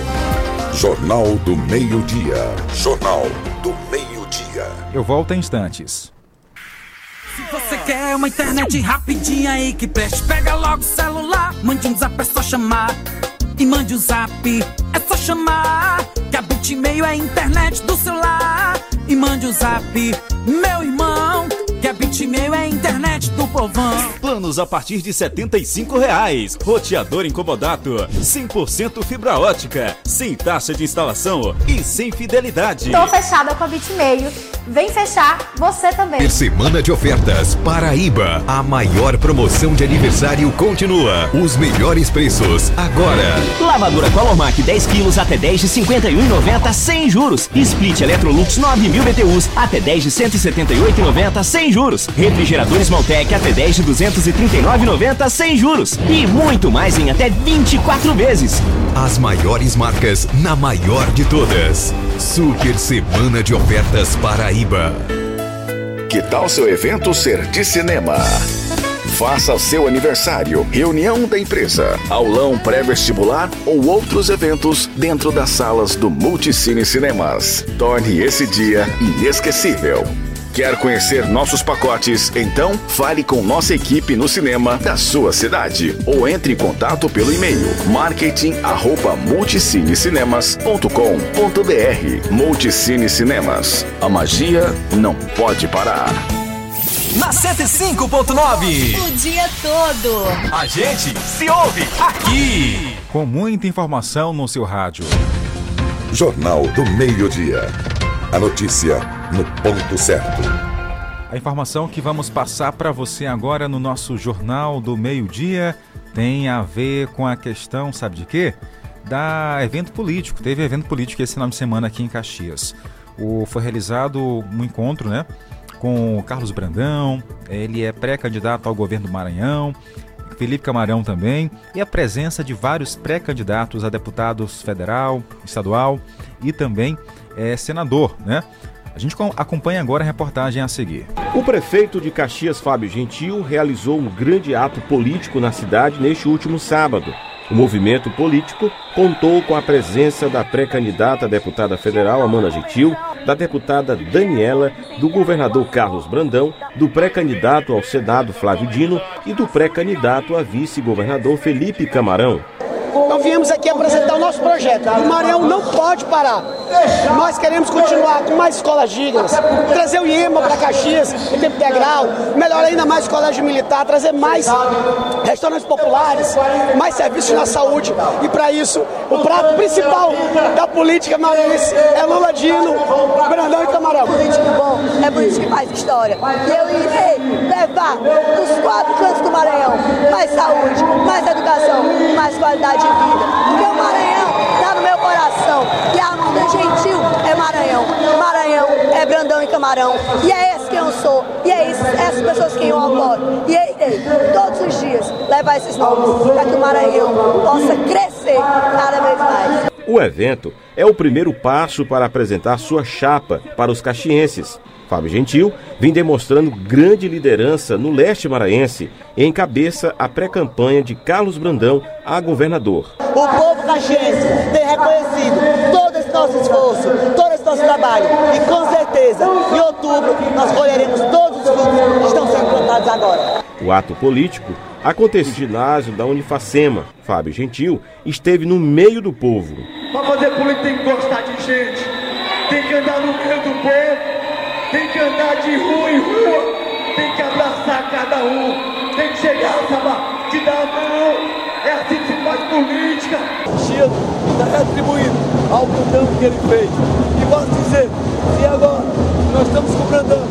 Jornal do Meio-Dia. Jornal. Eu volto em instantes. Se você quer uma internet rapidinha aí que preste, pega logo o celular, mande um zap, é só chamar. E mande um zap, é só chamar. Que a Bitmail é a internet do celular. E mande um zap, meu irmão. Que a Bitmail é a internet do povão. Planos a partir de 75 reais. Roteador incomodato. 100% fibra ótica. Sem taxa de instalação e sem fidelidade. Tô fechada com a Bitmail. Vem fechar você também. Semana de ofertas Paraíba. A maior promoção de aniversário continua. Os melhores preços agora. Lavadora Colormac 10 quilos até 10 de 51,90 sem juros. Split Electrolux 9000 BTUs até 10 de 178,90 sem juros. Refrigeradores Maltec até 10 de 239,90 sem juros. E muito mais em até 24 vezes. As maiores marcas na maior de todas. Super Semana de Ofertas Paraíba. Que tal seu evento ser de cinema? Faça seu aniversário, reunião da empresa, aulão pré-vestibular ou outros eventos dentro das salas do Multicine Cinemas. Torne esse dia inesquecível. Quer conhecer nossos pacotes? Então fale com nossa equipe no cinema da sua cidade ou entre em contato pelo e-mail marketing@multicinecinemas.com.br. Multicine Cinemas. A magia não pode parar. Na 105.9. O dia todo. A gente se ouve aqui. Com muita informação no seu rádio. Jornal do Meio-Dia. A notícia no ponto certo. A informação que vamos passar para você agora no nosso Jornal do Meio-Dia tem a ver com a questão, sabe de quê? Da evento político. Teve evento político esse final de semana aqui em Caxias. O, foi realizado um encontro, né? Com o Carlos Brandão, ele é pré-candidato ao governo do Maranhão, Felipe Camarão também, e a presença de vários pré-candidatos a deputados federal, estadual e também é, senador, né? A gente acompanha agora a reportagem a seguir. O prefeito de Caxias, Fábio Gentil, realizou um grande ato político na cidade neste último sábado. O movimento político contou com a presença da pré-candidata a deputada federal Amanda Gentil, da deputada Daniela, do governador Carlos Brandão, do pré-candidato ao Senado Flávio Dino e do pré-candidato a vice-governador Felipe Camarão. O Nós viemos aqui apresentar o nosso projeto. O Maranhão não pode parar. Nós queremos continuar com mais escolas dignas, trazer o IEMA para Caxias em tempo integral, melhorar ainda mais o colégio militar, trazer mais restaurantes populares, mais serviços na saúde. E para isso, o prato principal da política maranhense é Lula Dino, Brandão e Camarão. É político que faz história. E eu irei levar dos quatro cantos do Maranhão mais saúde, mais educação, mais qualidade de vida. Porque o Maranhão está no meu coração. E a Amanda Gentil é Maranhão. Maranhão é Brandão e Camarão. E é esse quem eu sou. E é isso, essas pessoas que eu apoio. E é irei, todos os dias, levar esses nomes para que o Maranhão possa crescer cada vez mais. O evento é o primeiro passo para apresentar sua chapa para os caxienses. Fábio Gentil vem demonstrando grande liderança no leste maranhense e encabeça a pré-campanha de Carlos Brandão a governador. O povo caxiense tem reconhecido todo esse nosso esforço, todo esse nosso trabalho e com certeza em outubro nós colheremos todos os frutos que estão sendo plantados agora. O ato político aconteceu no ginásio da Unifacema. Fábio Gentil esteve no meio do povo. Para fazer política tem que gostar de gente, tem que andar no meio do povo tem que andar de rua em rua, tem que abraçar cada um, tem que chegar, sabe, te dar a mão. É assim que se faz política. Chico está retribuindo ao Brandão que ele fez. E posso dizer, e agora nós estamos com o Brandão,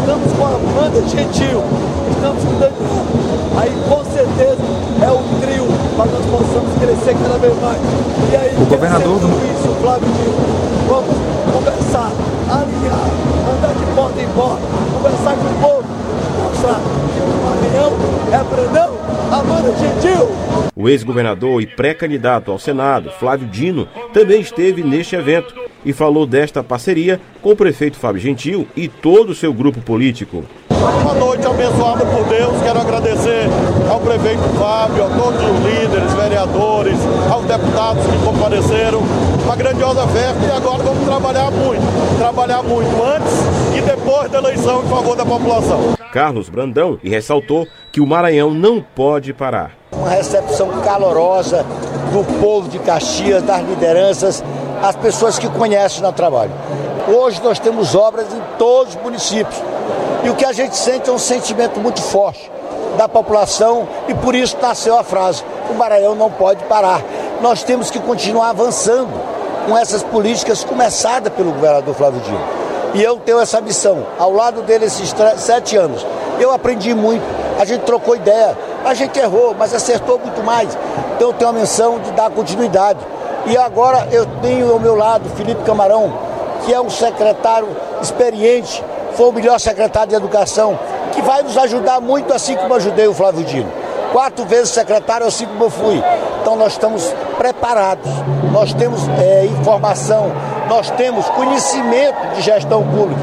estamos com a Amanda Gentil, estamos com o Daniel, aí com certeza é o trio para nós possamos crescer cada vez mais. E aí, o governador do... isso, Flávio Dino, vamos conversar, alinhar, de porta em porta, conversar com o povo, mostrar que o Maranhão é Brandão, Amanda Gentil. O ex-governador e pré-candidato ao Senado, Flávio Dino, também esteve neste evento e falou desta parceria com o prefeito Fábio Gentil e todo o seu grupo político. Uma noite abençoada por Deus. Quero agradecer ao prefeito Fábio, a todos os líderes, vereadores, aos deputados que compareceram. Uma grandiosa festa e agora vamos trabalhar muito. Trabalhar muito antes e depois da eleição em favor da população. Carlos Brandão e ressaltou que o Maranhão não pode parar. Uma recepção calorosa do povo de Caxias, das lideranças, as pessoas que conhecem o trabalho. Hoje nós temos obras em todos os municípios. E o que a gente sente é um sentimento muito forte da população e por isso nasceu a frase: o Maranhão não pode parar. Nós temos que continuar avançando com essas políticas começadas pelo governador Flávio Dino. E eu tenho essa missão, ao lado dele esses sete anos. Eu aprendi muito, a gente trocou ideia, a gente errou, mas acertou muito mais. Então eu tenho a missão de dar continuidade. E agora eu tenho ao meu lado Felipe Camarão, que é um secretário experiente, foi o melhor secretário de educação, que vai nos ajudar muito, assim como ajudei o Flávio Dino. Quatro vezes secretário, assim como eu fui. Então nós estamos preparados, nós temos é, informação, nós temos conhecimento de gestão pública.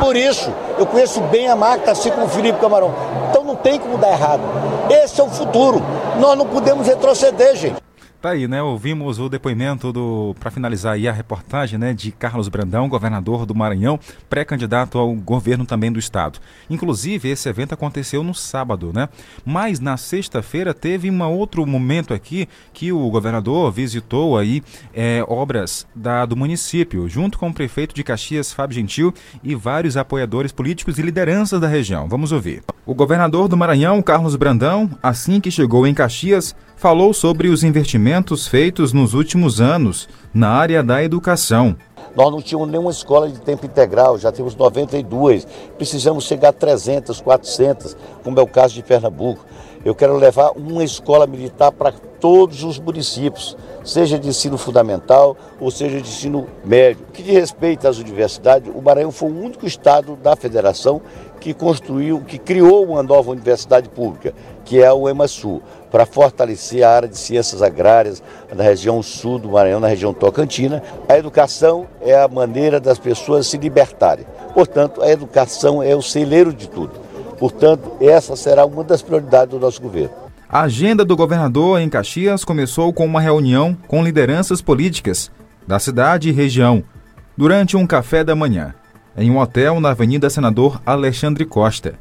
Por isso, eu conheço bem a máquina, assim como o Felipe Camarão. Então não tem como dar errado. Esse é o futuro. Nós não podemos retroceder, gente. Tá aí, né? Ouvimos o depoimento do, para finalizar aí a reportagem, né, de Carlos Brandão, governador do Maranhão, pré-candidato ao governo também do estado. Inclusive, esse evento aconteceu no sábado, né? Mas na sexta-feira teve um outro momento aqui que o governador visitou aí é, obras da, do município, junto com o prefeito de Caxias, Fábio Gentil, e vários apoiadores políticos e lideranças da região. Vamos ouvir. O governador do Maranhão, Carlos Brandão, assim que chegou em Caxias, falou sobre os investimentos feitos nos últimos anos na área da educação. Nós não tínhamos nenhuma escola de tempo integral, já temos 92. Precisamos chegar a 300, 400, como é o caso de Pernambuco. Eu quero levar uma escola militar para todos os municípios, seja de ensino fundamental ou seja de ensino médio. Que diz respeito às universidades, o Maranhão foi o único estado da federação que construiu, que criou uma nova universidade pública, que é o EMASU para fortalecer a área de ciências agrárias na região sul do Maranhão, na região tocantina. A educação é a maneira das pessoas se libertarem. Portanto, a educação é o celeiro de tudo. Portanto, essa será uma das prioridades do nosso governo. A agenda do governador em Caxias começou com uma reunião com lideranças políticas da cidade e região durante um café da manhã, em um hotel na Avenida Senador Alexandre Costa.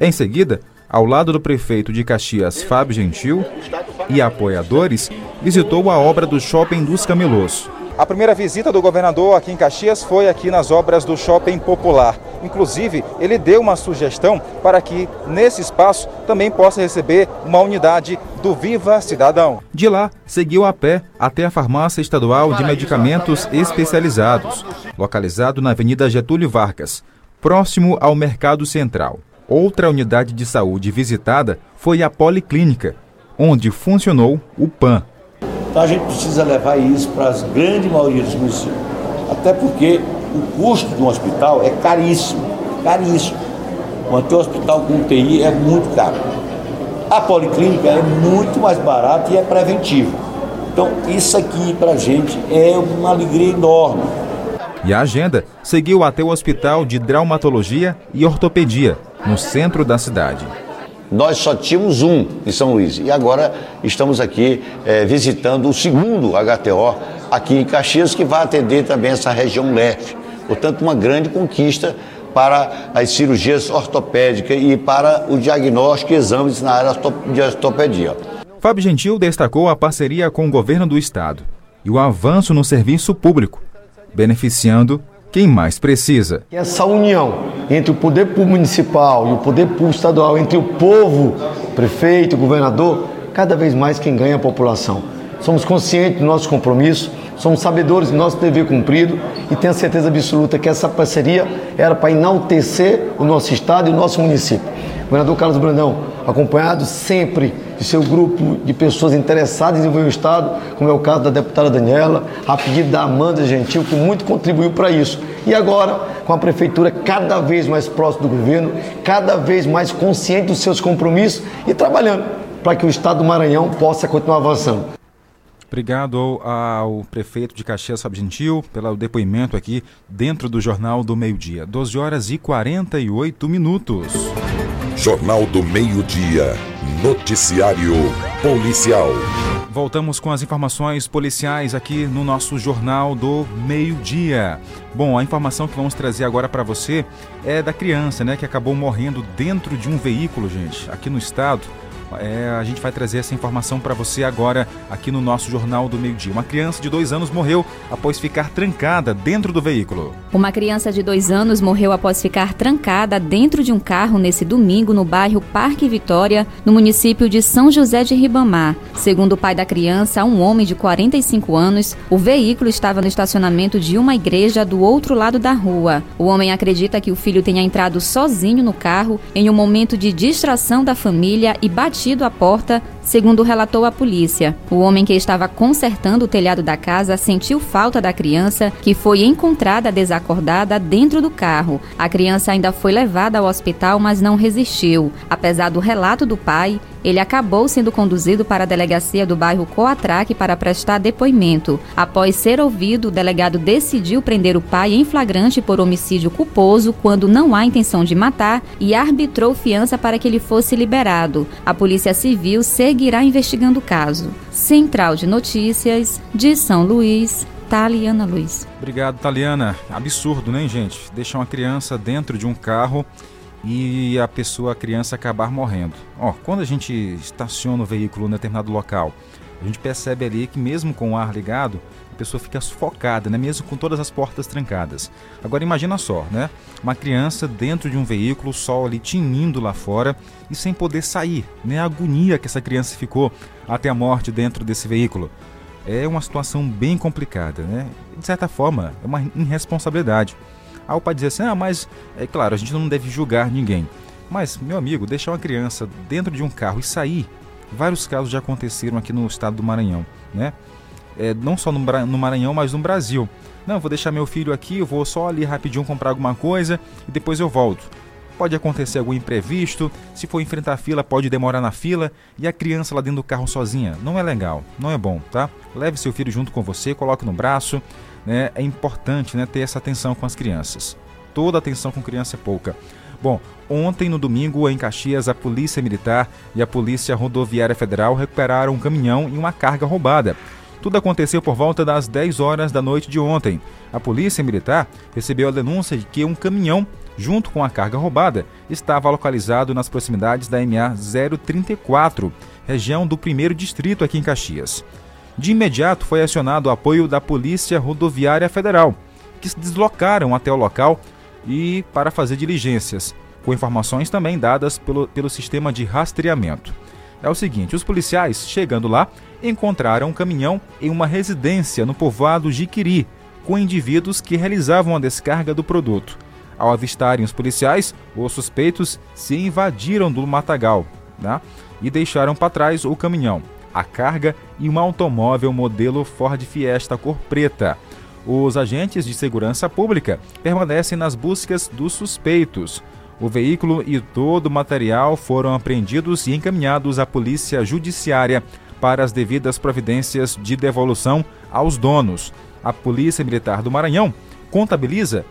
Em seguida, ao lado do prefeito de Caxias, Fábio Gentil, e apoiadores, visitou a obra do Shopping dos Camelôs. A primeira visita do governador aqui em Caxias foi aqui nas obras do Shopping Popular. Inclusive, ele deu uma sugestão para que nesse espaço também possa receber uma unidade do Viva Cidadão. De lá, seguiu a pé até a Farmácia Estadual de Medicamentos Especializados, localizado na Avenida Getúlio Vargas, próximo ao Mercado Central. Outra unidade de saúde visitada foi a Policlínica, onde funcionou o PAN, então a gente precisa levar isso para as grande maioria dos municípios. Até porque o custo de um hospital é caríssimo, caríssimo. Manter um hospital com UTI é muito caro. A policlínica é muito mais barata e é preventivo. Então isso aqui para a gente é uma alegria enorme. E a agenda seguiu até o Hospital de Traumatologia e Ortopedia, no centro da cidade. Nós só tínhamos um em São Luís e agora estamos aqui é, visitando o segundo HTO aqui em Caxias, que vai atender também essa região leste. Portanto, uma grande conquista para as cirurgias ortopédicas e para o diagnóstico e exames na área de ortopedia. Fábio Gentil destacou a parceria com o governo do estado e o avanço no serviço público, beneficiando quem mais precisa. Essa união entre o poder público municipal e o poder público estadual, entre o povo, prefeito, governador, cada vez mais quem ganha a população. Somos conscientes do nosso compromisso, somos sabedores do nosso dever cumprido e tenho certeza absoluta que essa parceria era para enaltecer o nosso estado e o nosso município. Governador Carlos Brandão, acompanhado sempre de seu grupo de pessoas interessadas em desenvolver o Estado, como é o caso da deputada Daniela, a pedido da Amanda Gentil, que muito contribuiu para isso. E agora, com a Prefeitura cada vez mais próxima do governo, cada vez mais consciente dos seus compromissos e trabalhando para que o Estado do Maranhão possa continuar avançando. Obrigado ao prefeito de Caxias, Fábio Gentil, pelo depoimento aqui dentro do Jornal do Meio Dia. 12 horas e 48 minutos. Jornal do Meio-Dia. Noticiário Policial. Voltamos com as informações policiais aqui no nosso Jornal do Meio-Dia. Bom, a informação que vamos trazer agora para você é da criança, né, que acabou morrendo dentro de um veículo, gente, aqui no estado. É, a gente vai trazer essa informação para você agora aqui no nosso Jornal do Meio Dia. Uma criança de dois anos morreu após ficar trancada dentro do veículo. Uma criança de dois anos morreu após ficar trancada dentro de um carro nesse domingo no bairro Parque Vitória, no município de São José de Ribamar. Segundo o pai da criança, um homem de 45 anos, o veículo estava no estacionamento de uma igreja do outro lado da rua. O homem acredita que o filho tenha entrado sozinho no carro em um momento de distração da família e batido batido a porta, segundo relatou a polícia. O homem que estava consertando o telhado da casa sentiu falta da criança, que foi encontrada desacordada dentro do carro. A criança ainda foi levada ao hospital, mas não resistiu. Apesar do relato do pai, ele acabou sendo conduzido para a delegacia do bairro Coatraque para prestar depoimento. Após ser ouvido, o delegado decidiu prender o pai em flagrante por homicídio culposo quando não há intenção de matar e arbitrou fiança para que ele fosse liberado. A Polícia Civil seguirá investigando o caso. Central de Notícias de São Luís, Taliana Luiz. Obrigado, Taliana. Absurdo, né, gente? Deixar uma criança dentro de um carro e a pessoa, a criança, acabar morrendo. Ó, quando a gente estaciona o veículo em determinado local, a gente percebe ali que mesmo com o ar ligado, a pessoa fica sufocada, né? mesmo com todas as portas trancadas. Agora imagina só, né? Uma criança dentro de um veículo, o sol ali tinindo lá fora e sem poder sair, né? A agonia que essa criança ficou até a morte dentro desse veículo. É uma situação bem complicada, né? De certa forma, é uma irresponsabilidade. Aí o pai dizer assim: ah, mas é claro, a gente não deve julgar ninguém. Mas, meu amigo, deixar uma criança dentro de um carro e sair, vários casos já aconteceram aqui no estado do Maranhão, né? É, não só no, no Maranhão, mas no Brasil. Não, vou deixar meu filho aqui, vou só ali rapidinho comprar alguma coisa e depois eu volto. Pode acontecer algum imprevisto, se for enfrentar fila, pode demorar na fila e a criança lá dentro do carro sozinha. Não é legal, não é bom, tá? Leve seu filho junto com você, coloque no braço, né, é importante né, ter essa atenção com as crianças. Toda atenção com criança é pouca. Bom, ontem no domingo em Caxias, a Polícia Militar e a Polícia Rodoviária Federal recuperaram um caminhão e uma carga roubada. Tudo aconteceu por volta das 10 horas da noite de ontem. A Polícia Militar recebeu a denúncia de que um caminhão junto com a carga roubada, estava localizado nas proximidades da MA 034, região do primeiro distrito aqui em Caxias. De imediato foi acionado o apoio da Polícia Rodoviária Federal, que se deslocaram até o local e para fazer diligências, com informações também dadas pelo, pelo sistema de rastreamento. É o seguinte: os policiais, chegando lá, encontraram um caminhão em uma residência no povoado Jiquiri, com indivíduos que realizavam a descarga do produto. Ao avistarem os policiais, os suspeitos se invadiram do matagal né, e deixaram para trás o caminhão, a carga e um automóvel modelo Ford Fiesta cor preta. Os agentes de segurança pública permanecem nas buscas dos suspeitos. O veículo e todo o material foram apreendidos e encaminhados à Polícia Judiciária para as devidas providências de devolução aos donos. A Polícia Militar do Maranhão contabiliza,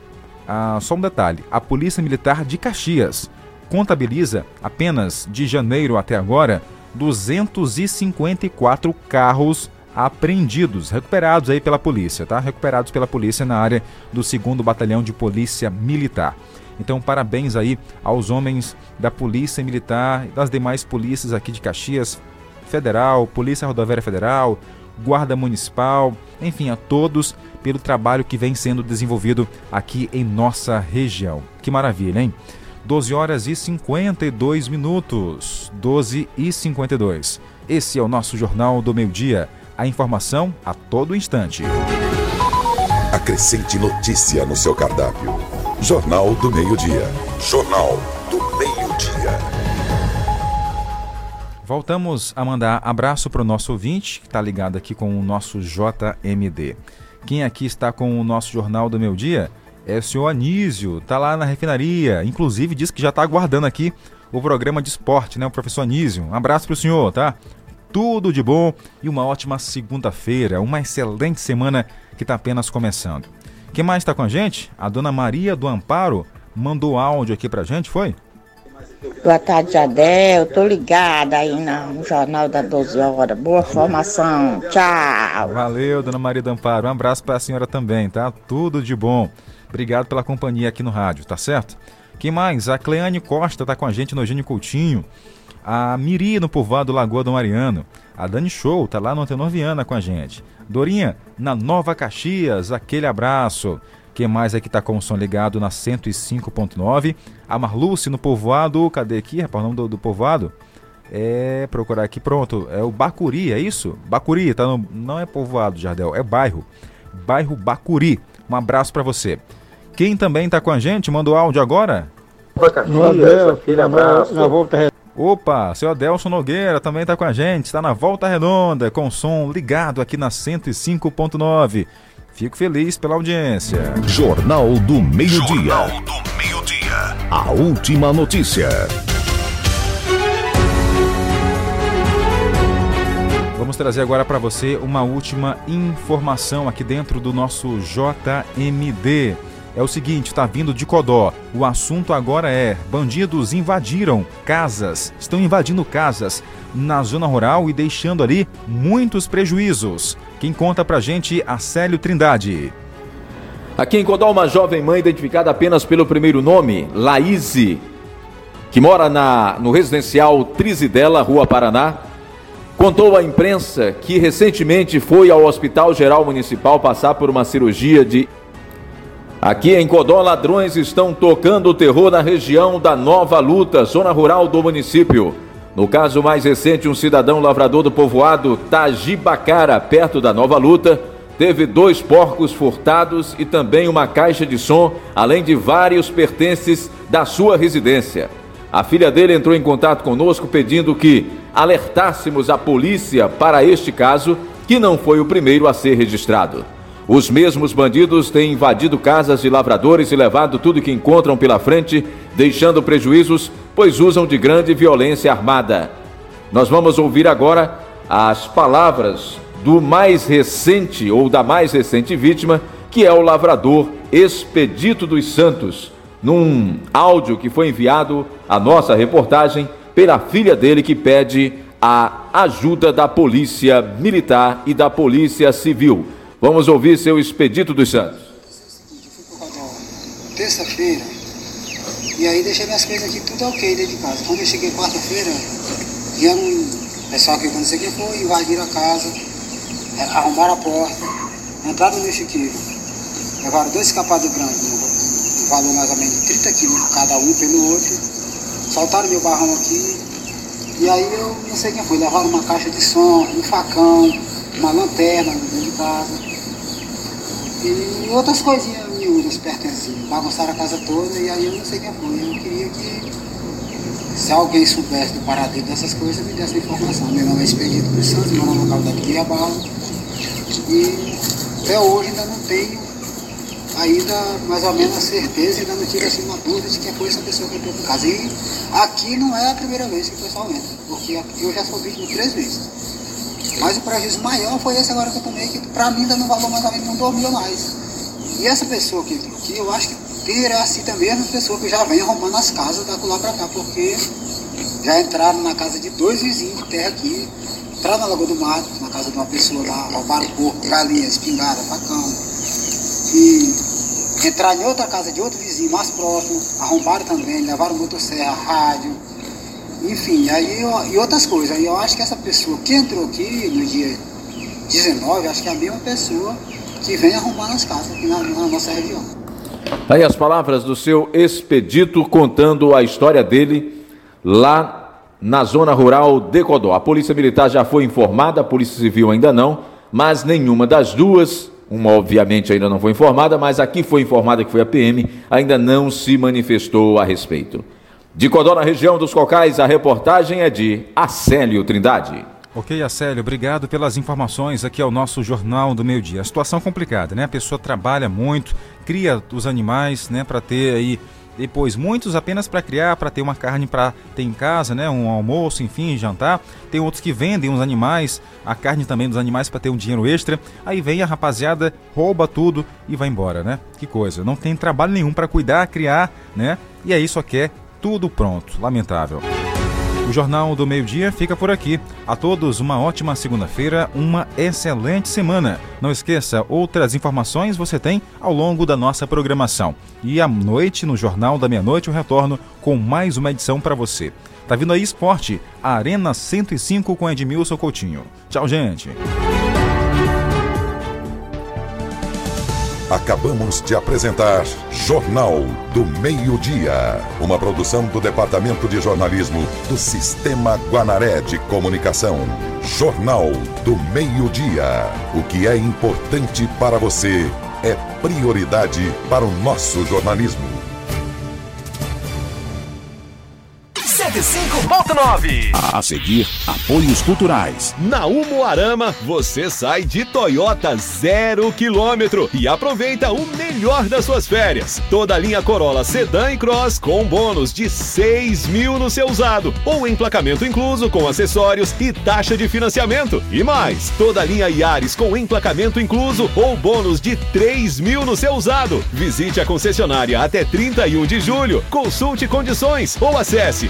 ah, só um detalhe, a Polícia Militar de Caxias contabiliza apenas de janeiro até agora 254 carros apreendidos, recuperados aí pela polícia, tá? Recuperados pela polícia na área do 2 Batalhão de Polícia Militar. Então, parabéns aí aos homens da Polícia Militar e das demais polícias aqui de Caxias, Federal, Polícia Rodoviária Federal, Guarda Municipal, enfim, a todos pelo trabalho que vem sendo desenvolvido aqui em nossa região. Que maravilha, hein? 12 horas e 52 minutos. 12 e 52. Esse é o nosso Jornal do Meio Dia. A informação a todo instante. Acrescente notícia no seu cardápio. Jornal do Meio-Dia. Jornal do Meio-Dia. Voltamos a mandar abraço para o nosso ouvinte, que está ligado aqui com o nosso JMD. Quem aqui está com o nosso Jornal do Meu Dia é o senhor Anísio, está lá na refinaria. Inclusive disse que já está aguardando aqui o programa de esporte, né? O professor Anísio. Um abraço para o senhor, tá? Tudo de bom e uma ótima segunda-feira, uma excelente semana que está apenas começando. Quem mais está com a gente? A dona Maria do Amparo mandou áudio aqui para a gente, foi? Boa tarde, Jadel. Tô ligada aí no Jornal da 12 Horas. Boa formação. Tchau. Valeu, dona Maria Damparo. Um abraço para a senhora também, tá? Tudo de bom. Obrigado pela companhia aqui no rádio, tá certo? Quem mais? A Cleane Costa tá com a gente no Eugênio Coutinho. A Miri no povoado Lagoa do Mariano. A Dani Show tá lá no Antenor Viana com a gente. Dorinha, na Nova Caxias, aquele abraço. Quem mais aqui tá com o som ligado na 105.9? A Marluce no povoado, cadê aqui, rapaz, o nome do, do povoado? É, procurar aqui, pronto, é o Bacuri, é isso? Bacuri, tá no, não é povoado, Jardel, é bairro. Bairro Bacuri. Um abraço para você. Quem também tá com a gente, mandou áudio agora? Adel, abraço. Na volta Opa, seu Adelson Nogueira também está com a gente, está na Volta Redonda, com som ligado aqui na 105.9. Fico feliz pela audiência. Jornal do Meio-Dia. Jornal do Meio-Dia. A última notícia. Vamos trazer agora para você uma última informação aqui dentro do nosso JMD. É o seguinte, está vindo de Codó. O assunto agora é: bandidos invadiram casas, estão invadindo casas na zona rural e deixando ali muitos prejuízos. Quem conta pra gente é Célio Trindade. Aqui em Codó, uma jovem mãe identificada apenas pelo primeiro nome, Laíse, que mora na, no residencial Trizidela, Rua Paraná, contou à imprensa que recentemente foi ao Hospital Geral Municipal passar por uma cirurgia de. Aqui em Codó, ladrões estão tocando o terror na região da Nova Luta, zona rural do município. No caso mais recente, um cidadão lavrador do povoado Tajibacara, perto da Nova Luta, teve dois porcos furtados e também uma caixa de som, além de vários pertences da sua residência. A filha dele entrou em contato conosco pedindo que alertássemos a polícia para este caso, que não foi o primeiro a ser registrado. Os mesmos bandidos têm invadido casas de lavradores e levado tudo que encontram pela frente, deixando prejuízos, pois usam de grande violência armada. Nós vamos ouvir agora as palavras do mais recente ou da mais recente vítima, que é o lavrador Expedito dos Santos, num áudio que foi enviado à nossa reportagem pela filha dele que pede a ajuda da Polícia Militar e da Polícia Civil. Vamos ouvir seu Expedito dos Santos. Terça-feira, E aí deixei minhas coisas aqui tudo ok dentro de casa. Quando eu cheguei quarta-feira, vieram um pessoal que eu não sei quem foi, invadiram a casa, é, arrombaram a porta, entraram no chiqueiro, levaram dois escapados brancos, um valor mais ou menos de 30 quilos cada um pelo outro, soltaram meu barrão aqui, e aí eu não sei quem foi, levaram uma caixa de som, um facão, uma lanterna dentro de casa, e outras coisinhas miúdas pertencentes, bagunçaram a casa toda, e aí eu não sei quem foi, eu queria que se alguém soubesse do paradeiro dessas coisas, me desse a informação. Meu nome é Expedito dos Santos, moro na localidade de Guiabal. E até hoje ainda não tenho ainda mais ou menos a certeza, ainda não tive assim uma dúvida de quem foi essa pessoa que entrou em casa. E aqui não é a primeira vez que o pessoal entra, porque eu já sou vítima três vezes. Mas o prejuízo maior foi esse agora que eu tomei, que pra mim ainda não valor mais ou menos, não dormia mais. E essa pessoa que aqui, eu acho que terá assim também a mesma pessoa que já vem arrombando as casas da lá pra cá, porque já entraram na casa de dois vizinhos de terra aqui, entraram na Lagoa do Mato, na casa de uma pessoa lá, roubaram porco, galinha, espingarda, facão. E entraram em outra casa de outro vizinho mais próximo, arrombaram também, levaram motosserra, rádio, enfim, aí eu, e outras coisas. Aí eu acho que essa pessoa que entrou aqui no dia 19, acho que é a mesma pessoa que vem arrombando as casas aqui na, na nossa região. Aí as palavras do seu expedito contando a história dele lá na zona rural de Codó. A Polícia Militar já foi informada, a Polícia Civil ainda não, mas nenhuma das duas, uma obviamente ainda não foi informada, mas aqui foi informada que foi a PM, ainda não se manifestou a respeito. De Codó, na região dos Cocais, a reportagem é de Acélio Trindade. Ok, Acélio, obrigado pelas informações aqui ao nosso Jornal do Meio Dia. A situação complicada, né? A pessoa trabalha muito, cria os animais, né, para ter aí depois muitos apenas para criar, para ter uma carne para ter em casa, né, um almoço, enfim, jantar. Tem outros que vendem os animais, a carne também dos animais para ter um dinheiro extra. Aí vem a rapaziada, rouba tudo e vai embora, né? Que coisa, não tem trabalho nenhum para cuidar, criar, né? E aí só quer tudo pronto. Lamentável. O Jornal do Meio-Dia fica por aqui. A todos uma ótima segunda-feira, uma excelente semana. Não esqueça, outras informações você tem ao longo da nossa programação. E à noite, no Jornal da Meia-Noite, eu retorno com mais uma edição para você. Tá vindo aí Esporte, Arena 105 com Edmilson Coutinho. Tchau, gente. Acabamos de apresentar Jornal do Meio-Dia, uma produção do Departamento de Jornalismo do Sistema Guanaré de Comunicação. Jornal do Meio-Dia. O que é importante para você é prioridade para o nosso jornalismo. 105.9. A seguir, apoios culturais. Na Umuarama, você sai de Toyota zero quilômetro e aproveita o melhor das suas férias. Toda a linha Corolla Sedan e Cross com bônus de 6 mil no seu usado ou emplacamento incluso com acessórios e taxa de financiamento. E mais, toda a linha Yaris com emplacamento incluso ou bônus de 3 mil no seu usado. Visite a concessionária até 31 de julho. Consulte condições ou acesse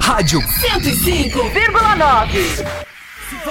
Rádio. 105,9